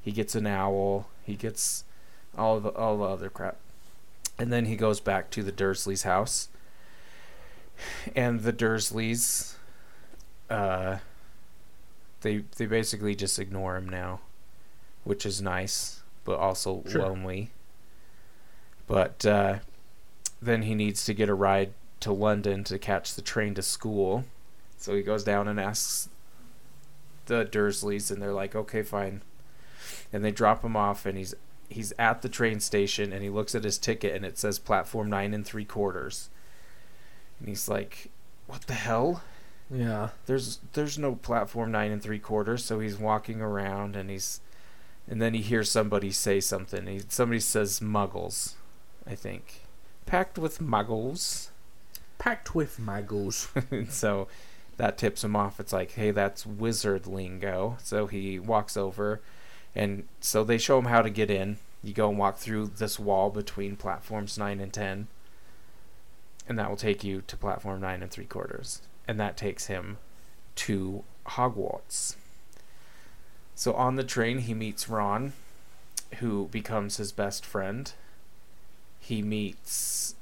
He gets an owl. He gets all the all the other crap. And then he goes back to the Dursleys' house. And the Dursleys uh they they basically just ignore him now, which is nice, but also Sure. lonely. But uh then he needs to get a ride to London to catch the train to school. So he goes down and asks the Dursleys, and they're like, "Okay, fine." And they drop him off, and he's he's at the train station, and he looks at his ticket, and it says platform nine and three quarters. And he's like, "What the hell?" Yeah. There's there's no platform nine and three quarters. So he's walking around, and he's, and then he hears somebody say something. He, somebody says Muggles, I think, packed with Muggles. Packed with muggles. and so that tips him off. It's like, hey, that's wizard lingo. So he walks over, and so they show him how to get in. You go and walk through this wall between platforms nine and ten, and that will take you to platform nine and three quarters, and that takes him to Hogwarts. So on the train, he meets Ron, who becomes his best friend. He meets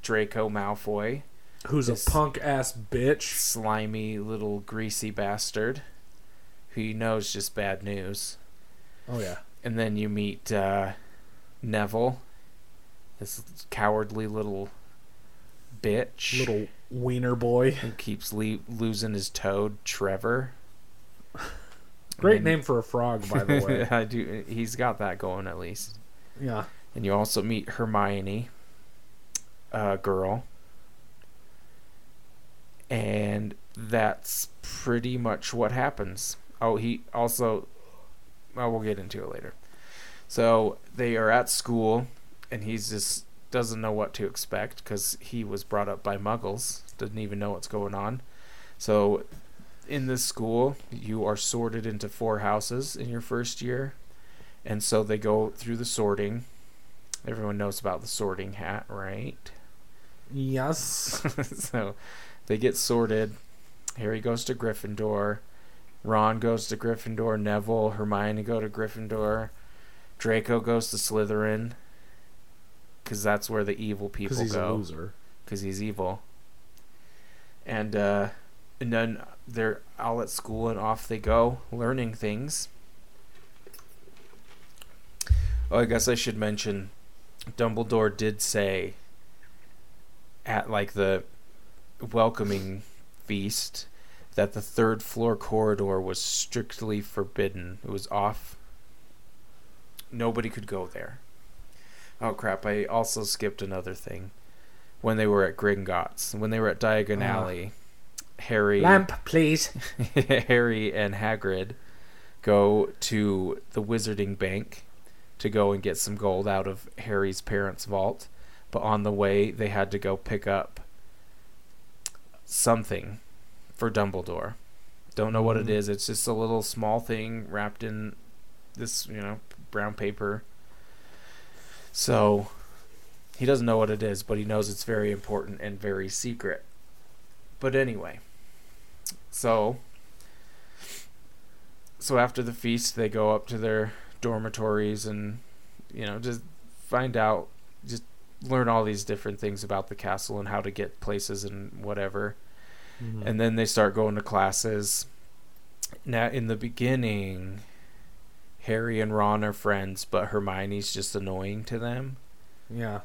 Draco Malfoy, Who's a punk ass bitch. slimy little greasy bastard who you know is just bad news. Oh yeah. And then you meet uh, Neville, This cowardly little bitch Little wiener boy. who keeps le- losing his toad, Trevor. Great And- name for a frog, by the way. I do. He's got that going at least. yeah. And you also meet Hermione, a girl. And that's pretty much what happens. Oh, he also. Well, we'll get into it later. So they are at school, and he's just doesn't know what to expect because he was brought up by muggles, doesn't even know what's going on. So in this school, you are sorted into four houses in your first year. And so they go through the sorting. Everyone knows about the sorting hat, right? Yes. so they get sorted. Harry goes to Gryffindor. Ron goes to Gryffindor. Neville, Hermione go to Gryffindor. Draco goes to Slytherin. Because that's where the evil people Because he's a go. loser. Because he's evil. And, uh, and then they're all at school and off they go, learning things. Oh, I guess I should mention Dumbledore did say at like the welcoming feast that the third floor corridor was strictly forbidden. It was off. Nobody could go there. Oh crap, I also skipped another thing. When they were at Gringotts, when they were at Diagon Ah. Alley, Harry Lamp, please. Harry and Hagrid go to the Wizarding Bank to go and get some gold out of Harry's parents' vault. But on the way, they had to go pick up something for Dumbledore. Don't know what it Mhm. It's just a little small thing wrapped in this, you know, brown paper. So he doesn't know what it is, but he knows it's very important and very secret. But anyway, so so after the feast, they go up to their dormitories and you know just find out, just learn all these different things about the castle and how to get places and whatever. Mm-hmm. And then they start going to classes. Now, in the beginning, Harry and Ron are friends, but Hermione's just annoying to them yeah.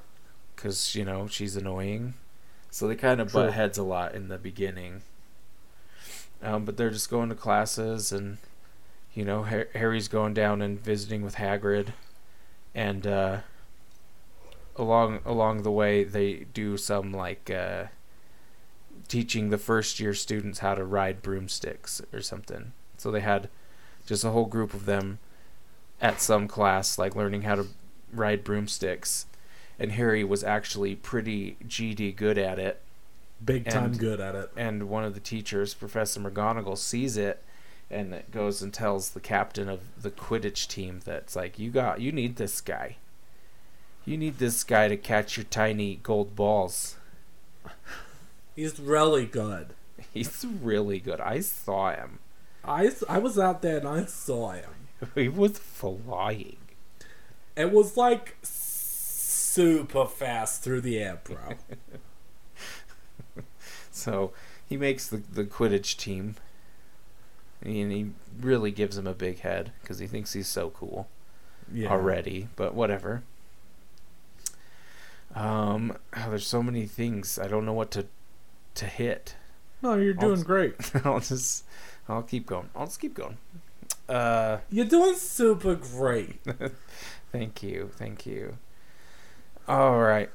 because you know she's annoying. So they kind of True. butt heads a lot in the beginning. Um, but they're just going to classes, and you know Har- Harry's going down and visiting with Hagrid, and uh, along along the way they do some like uh, teaching the first year students how to ride broomsticks or something. So they had just a whole group of them at some class, like learning how to ride broomsticks and Harry was actually pretty GD good at it. Big time And- good at it. And one of the teachers, Professor McGonagall, sees it and it goes and tells the captain of the Quidditch team that's like, "You got, you need this guy. You need this guy to catch your tiny gold balls. He's really good. He's really good. I saw him. I, I was out there and I saw him. He was flying. It was like super fast through the air, bro. So he makes the the Quidditch team, and he really gives him a big head because he thinks he's so cool. yeah. already, but whatever. Um, oh, there's so many things I don't know what to to hit. No, you're I'll- doing great. I'll just I'll keep going. I'll just keep going. Uh, You're doing super great. thank you, thank you. All right.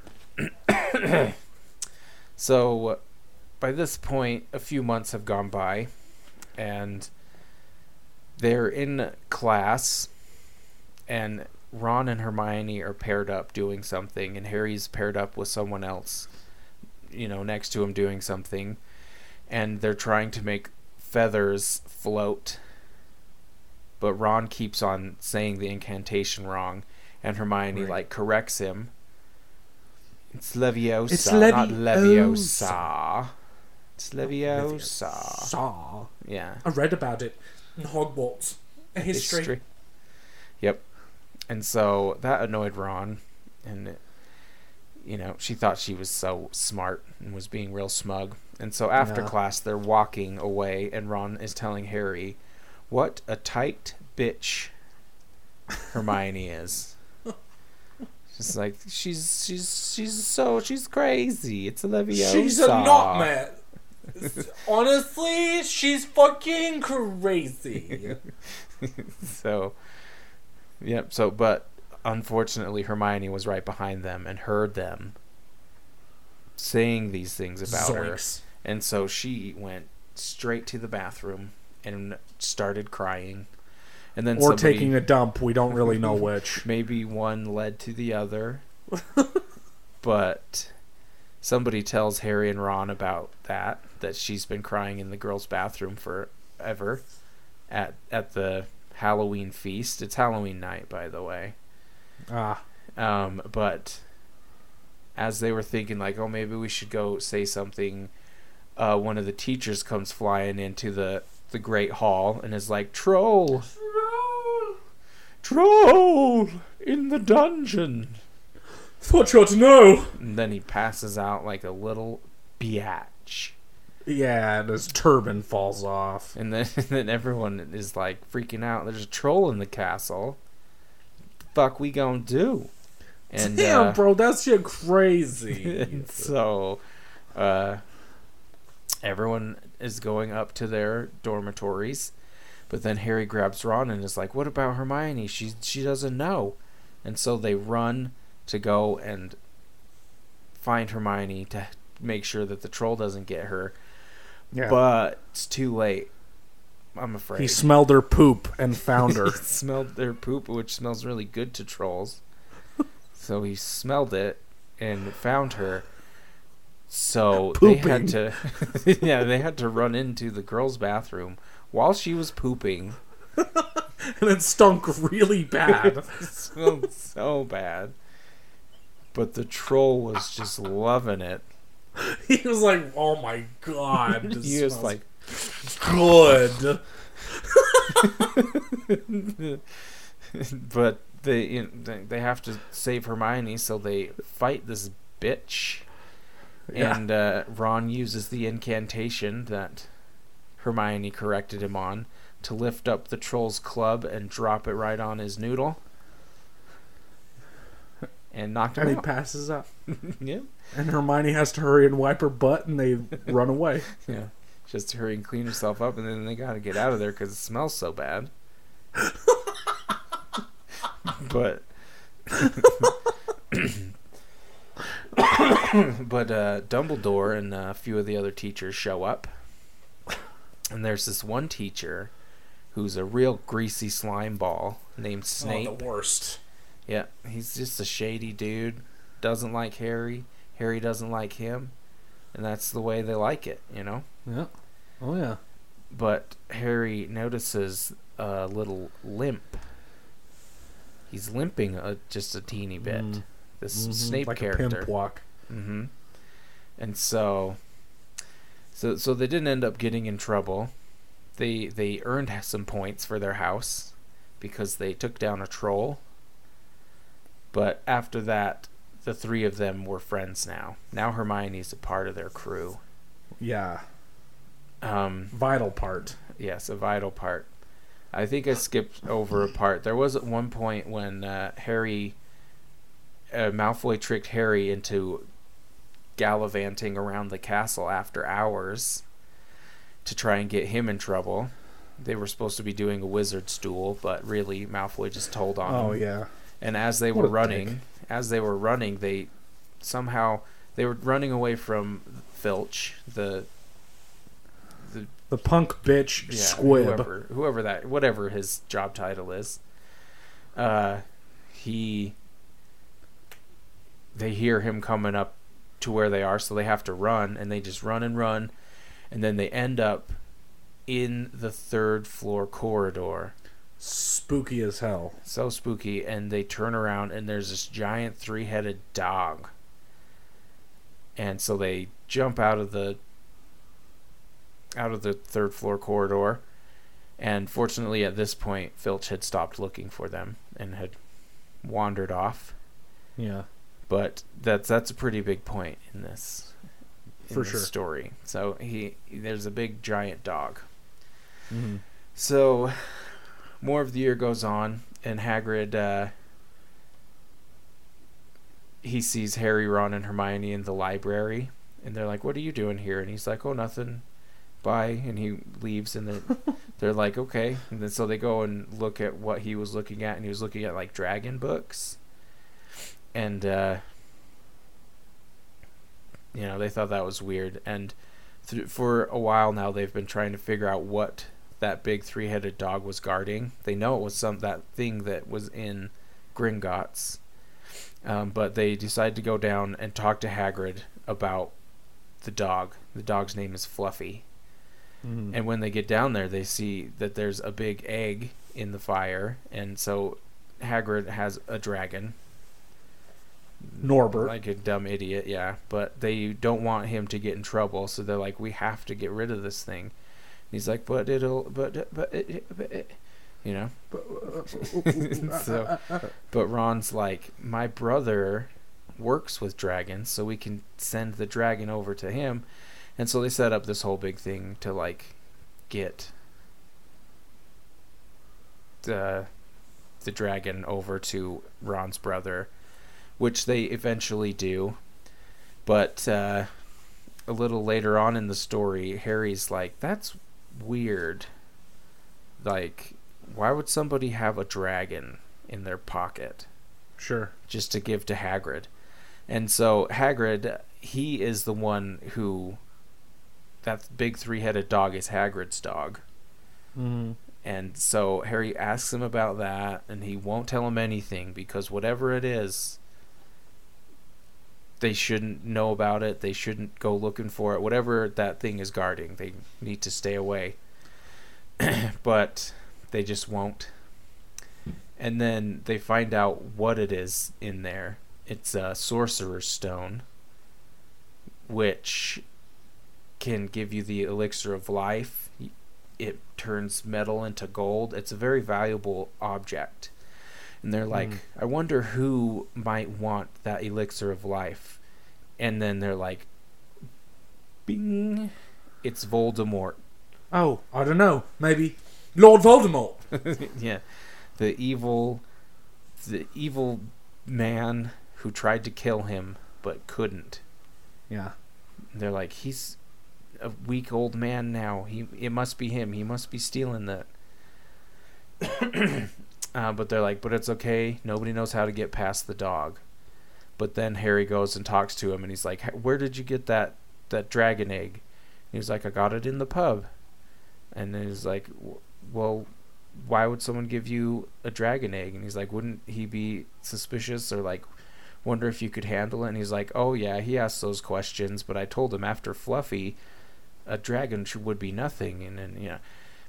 so, by this point, a few months have gone by, and they're in class, and Ron and Hermione are paired up doing something, and Harry's paired up with someone else, you know, next to him doing something, and they're trying to make feathers float. But Ron keeps on saying the incantation wrong, and Hermione Right. like corrects him. It's Leviosa, It's not Leviosa. Leviosa. It's Leviosa. Saw. Yeah. I read about it in Hogwarts. A history. Yep. And so that annoyed Ron, and it- you know she thought she was so smart and was being real smug. And so after Yeah. class, they're walking away, and Ron is telling Harry, "What a tight bitch Hermione is." Just like she's she's she's so she's crazy. It's Olivia. She's a nutmeg. Honestly, she's fucking crazy. So, yep. So, but unfortunately, Hermione was right behind them and heard them saying these things about her, and so she went straight to the bathroom and started crying. And then Or somebody- taking a dump. We don't really know which. maybe one led to the other, but somebody tells Harry and Ron about that that she's been crying in the girls' bathroom forever at at the Halloween feast. It's Halloween night, by the way. Ah, Um, but as they were thinking, like, oh, maybe we should go say something, uh, one of the teachers comes flying into the the great hall and is like, "Troll, troll troll in the dungeon." thought you ought to know. And then he passes out like a little biatch. Yeah, and his turban falls off. And then, and then everyone is like freaking out. There's a troll in the castle. fuck we gonna do? And Damn, uh, bro, that shit crazy. so uh, everyone is going up to their dormitories, but then Harry grabs Ron and is like, "What about Hermione? She she doesn't know." And so they run to go and find Hermione to make sure that the troll doesn't get her. Yeah. But it's too late. I'm afraid. he smelled her poop and found her. he smelled their poop, which smells really good to trolls. so he smelled it and found her. So they had to, yeah, they had to run into the girls' bathroom while she was pooping. and it stunk really bad. It smelled so bad. But the troll was just loving it. he was like, "Oh my god, this He was like, good." but they you know, they- have to save Hermione, so they fight this bitch. Yeah. And uh, Ron uses the incantation that Hermione corrected him on to lift up the troll's club and drop it right on his noodle. And knocked And him he out. passes out. yeah. And Hermione has to hurry and wipe her butt, and they run away. Yeah. Just to hurry and clean herself up, and then they gotta get out of there because it smells so bad. but. but uh, Dumbledore and a few of the other teachers show up. And there's this one teacher who's a real greasy slime ball named Snape. Oh, the worst. Yeah, he's just a shady dude. Doesn't like Harry. Harry doesn't like him. And that's the way they like it, you know? Yeah. Oh yeah. But Harry notices a little limp. He's limping a, just a teeny bit. Mm. This Mhm, Snape like a character. pimp walk. hmm And so, so, so they didn't end up getting in trouble. They they earned some points for their house because they took down a troll. But after that, the three of them were friends now. Now Hermione's a part of their crew. Yeah. Um, Vital part. yes, a vital part. I think I skipped over a part. There was at one point when uh, Harry, uh, Malfoy tricked Harry into gallivanting around the castle after hours to try and get him in trouble. They were supposed to be doing a wizard's duel, but really Malfoy just told on him. Oh him. yeah. And as they What were running, dick. As they were running, they somehow they were running away from Filch, the The punk bitch yeah, squib. whoever, whoever that, whatever his job title is. Uh, he. They hear him coming up to where they are, so they have to run, and they just run and run, and then they end up in the third floor corridor. Spooky as hell. So spooky, and they turn around, and there's this giant three-headed dog. And so they jump out of the out of the third floor corridor, and fortunately, at this point, Filch had stopped looking for them and had wandered off. Yeah. But that's that's a pretty big point in this in For this sure. story. So he there's a big giant dog. Mm-hmm. So, more of the year goes on, and Hagrid uh, he sees Harry, Ron, and Hermione in the library, and they're like, "What are you doing here?" And he's like, "Oh, nothing. Bye." And he leaves, and they're, they're like, "Okay." And then so they go and look at what he was looking at, and he was looking at like dragon books, and uh, you know they thought that was weird, and th- for a while now they've been trying to figure out what that big three-headed dog was guarding. They know it was some that thing that was in Gringotts. Um, but they decide to go down and talk to Hagrid about the dog. The dog's name is Fluffy. Mhm. And when they get down there, they see that there's a big egg in the fire, and so Hagrid has a dragon, Norbert. like a dumb idiot, yeah. But they don't want him to get in trouble, so they're like, "We have to get rid of this thing." He's like, "But it'll, but, but, it, but it, you know." so, but Ron's like, "My brother works with dragons, so we can send the dragon over to him." And so they set up this whole big thing to like get the the dragon over to Ron's brother, which they eventually do. But uh, a little later on in the story, Harry's like, "That's weird. Like, why would somebody have a dragon in their pocket Sure. just to give to Hagrid?" And so Hagrid, he is the one who that big three-headed dog is Hagrid's dog. Mm-hmm. And so Harry asks him about that, and he won't tell him anything because whatever it is, they shouldn't know about it. They shouldn't go looking for it. Whatever that thing is guarding, they need to stay away. but they just won't. And then they find out what it is in there. It's a sorcerer's stone, which can give you the elixir of life it turns metal into gold. It's a very valuable object. And they're like, Mm. I wonder who might want that elixir of life. And then they're like, Bing, it's Voldemort. Oh, I don't know. Maybe Lord Voldemort. yeah, the evil, the evil man who tried to kill him but couldn't. Yeah. They're like, he's a weak old man now. He it must be him. He must be stealing that. uh, but they're like, but it's okay. Nobody knows how to get past the dog. But then Harry goes and talks to him, and he's like, "Where did you get that that dragon egg?" And he's like, "I got it in the pub." And then he's like, "Well, why would someone give you a dragon egg?" And he's like, "Wouldn't he be suspicious or like wonder if you could handle it?" And he's like, "Oh yeah, he asked those questions, but I told him after Fluffy, a dragon would be nothing." And then you know,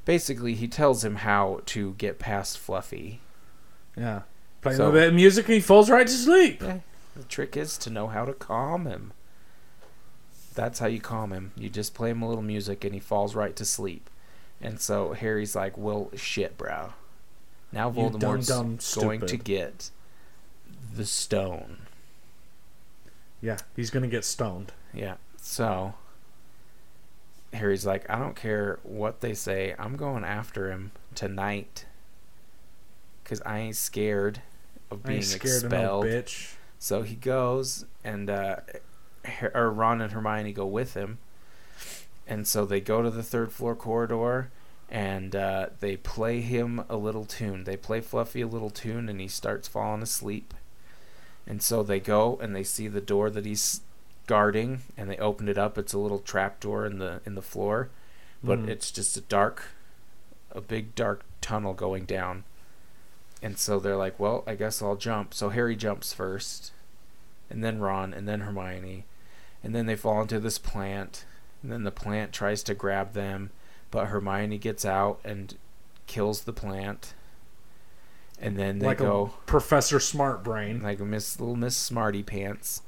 basically he tells him how to get past Fluffy. Yeah. Playing So- a bit of music and he falls right to sleep. Yeah. The trick is to know how to calm him. That's how you calm him. You just play him a little music and he falls right to sleep. And so Harry's like, "Well, shit, bro. Now You dumb, Voldemort's dumb, going to get the stone." Yeah, he's gonna get stoned. Yeah. So Harry's like, "I don't care what they say. I'm going after him tonight." Cuz I ain't scared of being scared of no expelled. bitch. So he goes, and uh, Her- or Ron and Hermione go with him, and so they go to the third floor corridor, and uh, they play him a little tune. They play Fluffy a little tune, and he starts falling asleep. And so they go and they see the door that he's guarding, and they open it up. It's a little trap door in the in the floor, but Mhm. it's just a dark, a big dark tunnel going down. And so they're like, well, I guess I'll jump. So Harry jumps first, and then Ron, and then Hermione. And then they fall into this plant, and then the plant tries to grab them, but Hermione gets out and kills the plant. And then they like go a Professor Smart Brain. like a Miss Little Miss Smarty Pants.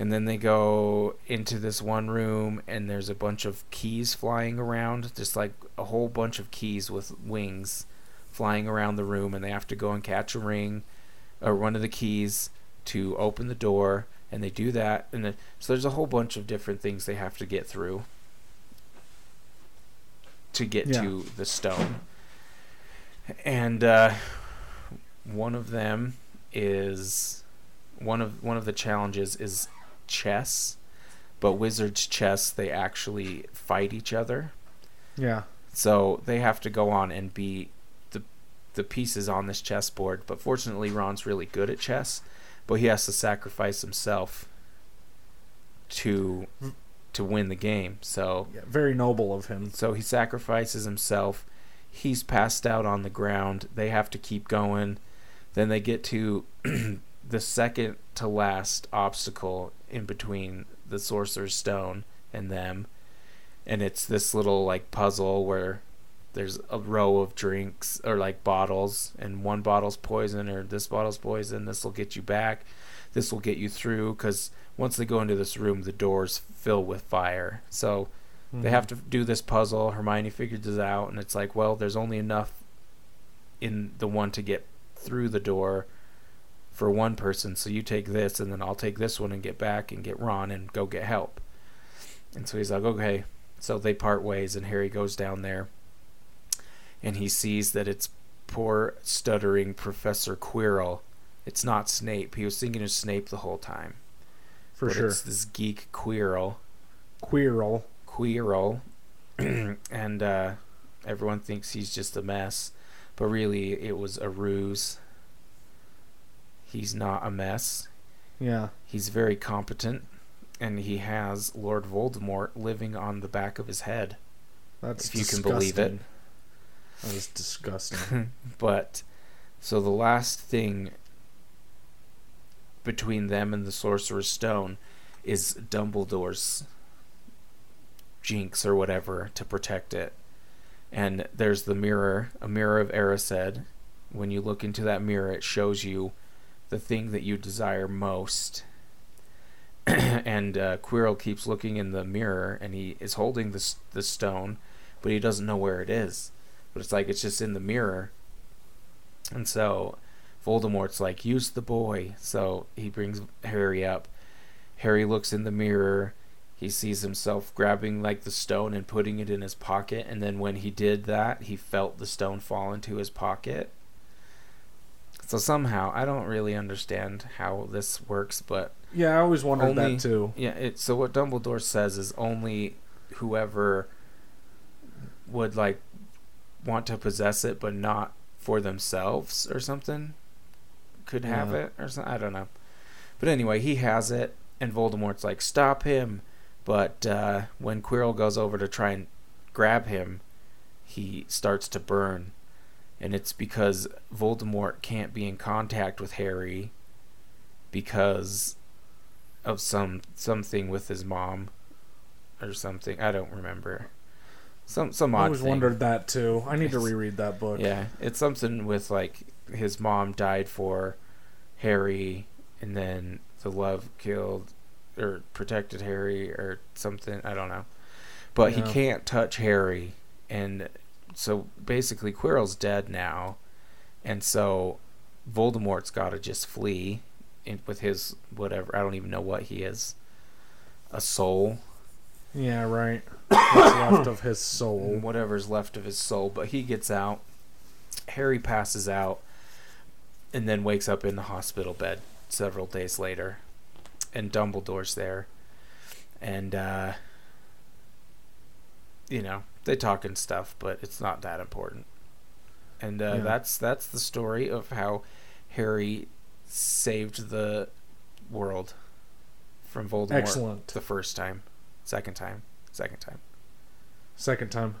And then they go into this one room, and there's a bunch of keys flying around, just like a whole bunch of keys with wings flying around the room, and they have to go and catch a ring or one of the keys to open the door, and they do that, and then, so there's a whole bunch of different things they have to get through to get Yeah. to the stone. And uh, one of them is one of one of the challenges is chess, but wizards chess they actually fight each other. Yeah. So they have to go on and beat the the pieces on this chessboard. But fortunately, Ron's really good at chess, but he has to sacrifice himself to mm. to win the game. So yeah. Very noble of him. so he sacrifices himself. He's passed out on the ground. They have to keep going. Then they get to the second to last obstacle in between the sorcerer's stone and them. And it's this little like puzzle where there's a row of drinks or like bottles and one bottle's poison or this bottle's poison. This will get you back. This will get you through cuz once they go into this room the doors fill with fire. So they have mm-hmm. to do this puzzle. Hermione figures this out, and it's like, well, there's only enough in the one to get through the door for one person. So you take this, and then I'll take this one and get back and get Ron and go get help. And so he's like, okay. So they part ways, and Harry goes down there, and he sees that it's poor stuttering Professor Quirrell. It's not Snape. He was thinking of Snape the whole time. For but sure. It's this geek Quirrell. Queerle. Quirrell, and uh, everyone thinks he's just a mess, but really it was a ruse. He's not a mess. Yeah. He's very competent, and he has Lord Voldemort living on the back of his head. That's If you can believe it. disgusting. That is disgusting. But so the last thing between them and the Sorcerer's Stone is Dumbledore's jinx or whatever to protect it. And there's the mirror, a mirror of Erised. When you look into that mirror, it shows you the thing that you desire most. and uh, Quirrell keeps looking in the mirror, and he is holding the the stone, but he doesn't know where it is. But it's like it's just in the mirror. And so Voldemort's like, use the boy. So he brings Harry up. Harry looks in the mirror. He sees himself grabbing like the stone and putting it in his pocket. And then when he did that, he felt the stone fall into his pocket. So somehow, I don't really understand how this works, but yeah, I always wondered Only- that too. yeah, it so what Dumbledore says is only whoever would like want to possess it but not for themselves or something could have Yeah. it or something. I don't know. But anyway, he has it and Voldemort's like stop him. But uh, when Quirrell goes over to try and grab him, he starts to burn. And it's because Voldemort can't be in contact with Harry because of some something with his mom or something. I don't remember. Some some odd. I always thing. wondered that too. I need to reread that book. Yeah, it's something with like his mom died for Harry, and then the love killed or protected Harry or something. I don't know, but Yeah. he can't touch Harry, and so basically Quirrell's dead now, and so Voldemort's got to just flee in, with his whatever. I don't even know what he is. A soul, Yeah, right. What's left of his soul. whatever's left of his soul, but he gets out. Harry passes out and then wakes up in the hospital bed several days later. And Dumbledore's there. And uh you know, they talk and stuff, but it's not that important. And uh, Yeah. that's that's the story of how Harry saved the world from Voldemort Excellent. the first time, second time, second time. Second time.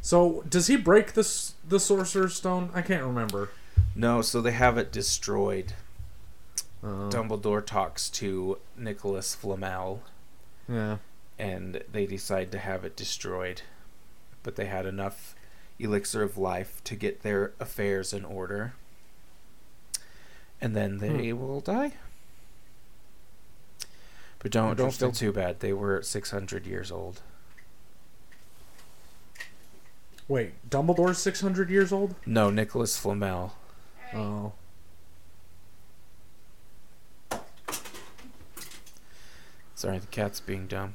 So does he break this the sorcerer's stone? I can't remember. No, so they have it destroyed. Uh, Dumbledore talks to Nicholas Flamel, yeah. And they decide to have it destroyed. But they had enough elixir of life to get their affairs in order. And then they hmm. will die. But don't don't feel too bad. They were 600 years old. Wait, Dumbledore's six hundred years old? No, Nicholas Flamel. Oh. Sorry, the cat's being dumb.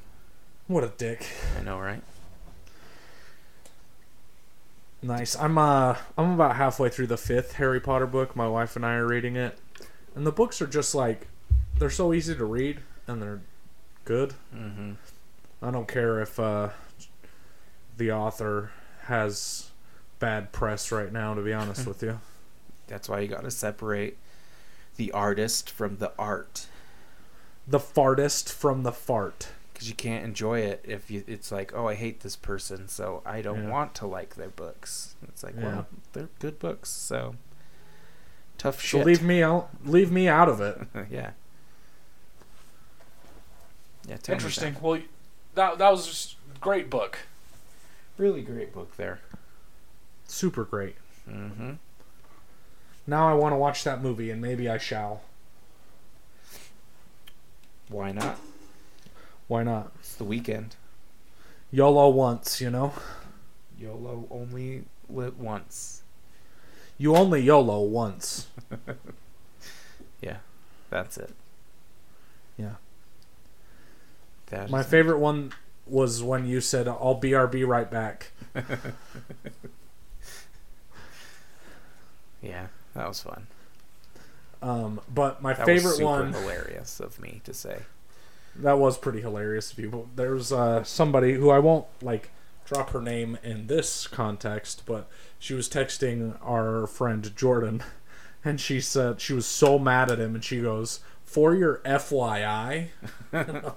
What a dick. I know, right? Nice. I'm uh I'm about halfway through the fifth Harry Potter book. My wife and I are reading it. And the books are just like they're so easy to read and they're good. Mm-hmm. I don't care if uh, the author has bad press right now. To be honest with you, That's why you got to separate the artist from the art. the fartist from the fart. Because you can't enjoy it if you it's like oh i hate this person so i don't Yeah. want to like their books it's like Yeah. well they're good books so tough shit So leave me out. Leave me out of it. yeah yeah tell me Interesting. that. Well, that that was just great book. really great book there Super great. mm-hmm Now I want to watch that movie, and maybe I shall. why not Why not? it's the weekend YOLO once, you know. yolo only lit once You only YOLO once. yeah that's it Yeah. that My favorite one was when you said, "I'll BRB right back." yeah that was fun Um, but my that favorite was super one hilarious of me to say that was pretty hilarious of you. But There's uh, somebody who I won't like drop her name in this context, but she was texting our friend Jordan, and she said she was so mad at him, and she goes, "For your FYI."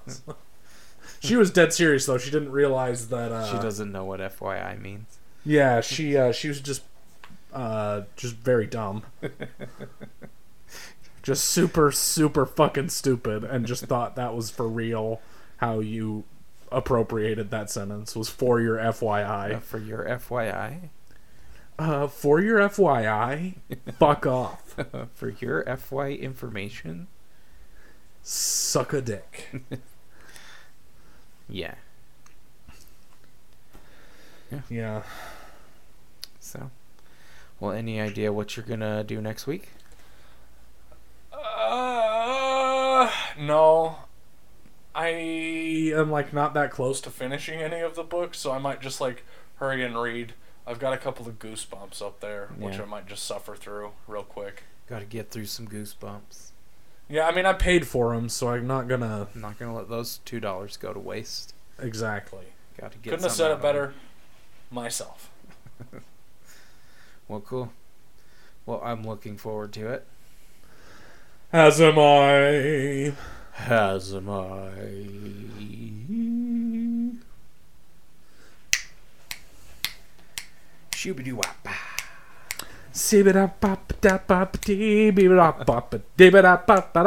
she was dead serious though. She didn't realize that uh, she doesn't know what fyi means Yeah, she uh, she was just uh, just very dumb. just super super fucking stupid and just thought that was for real how you appropriated that sentence was for your Uh, FYI. for your FYI, Uh for your FYI, fuck off. for your FY information, Suck a dick. yeah. Yeah. So, well, any idea what you're gonna do next week? Uh, no. I am like not that close to finishing any of the books, so I might just like hurry and read. I've got a couple of goosebumps up there, which I might just suffer through real quick. Got to get through some goosebumps. Yeah, I mean I paid for them, so I'm not gonna I'm not gonna let those two dollars go to waste. exactly. Got to get. Couldn't have said it better myself. Well, cool. Well, I'm looking forward to it. As am I. As am I. Shooby-doo wop. Sibida-bop-da-bop-dee-bida-bop-dee-bida-bop-da-da.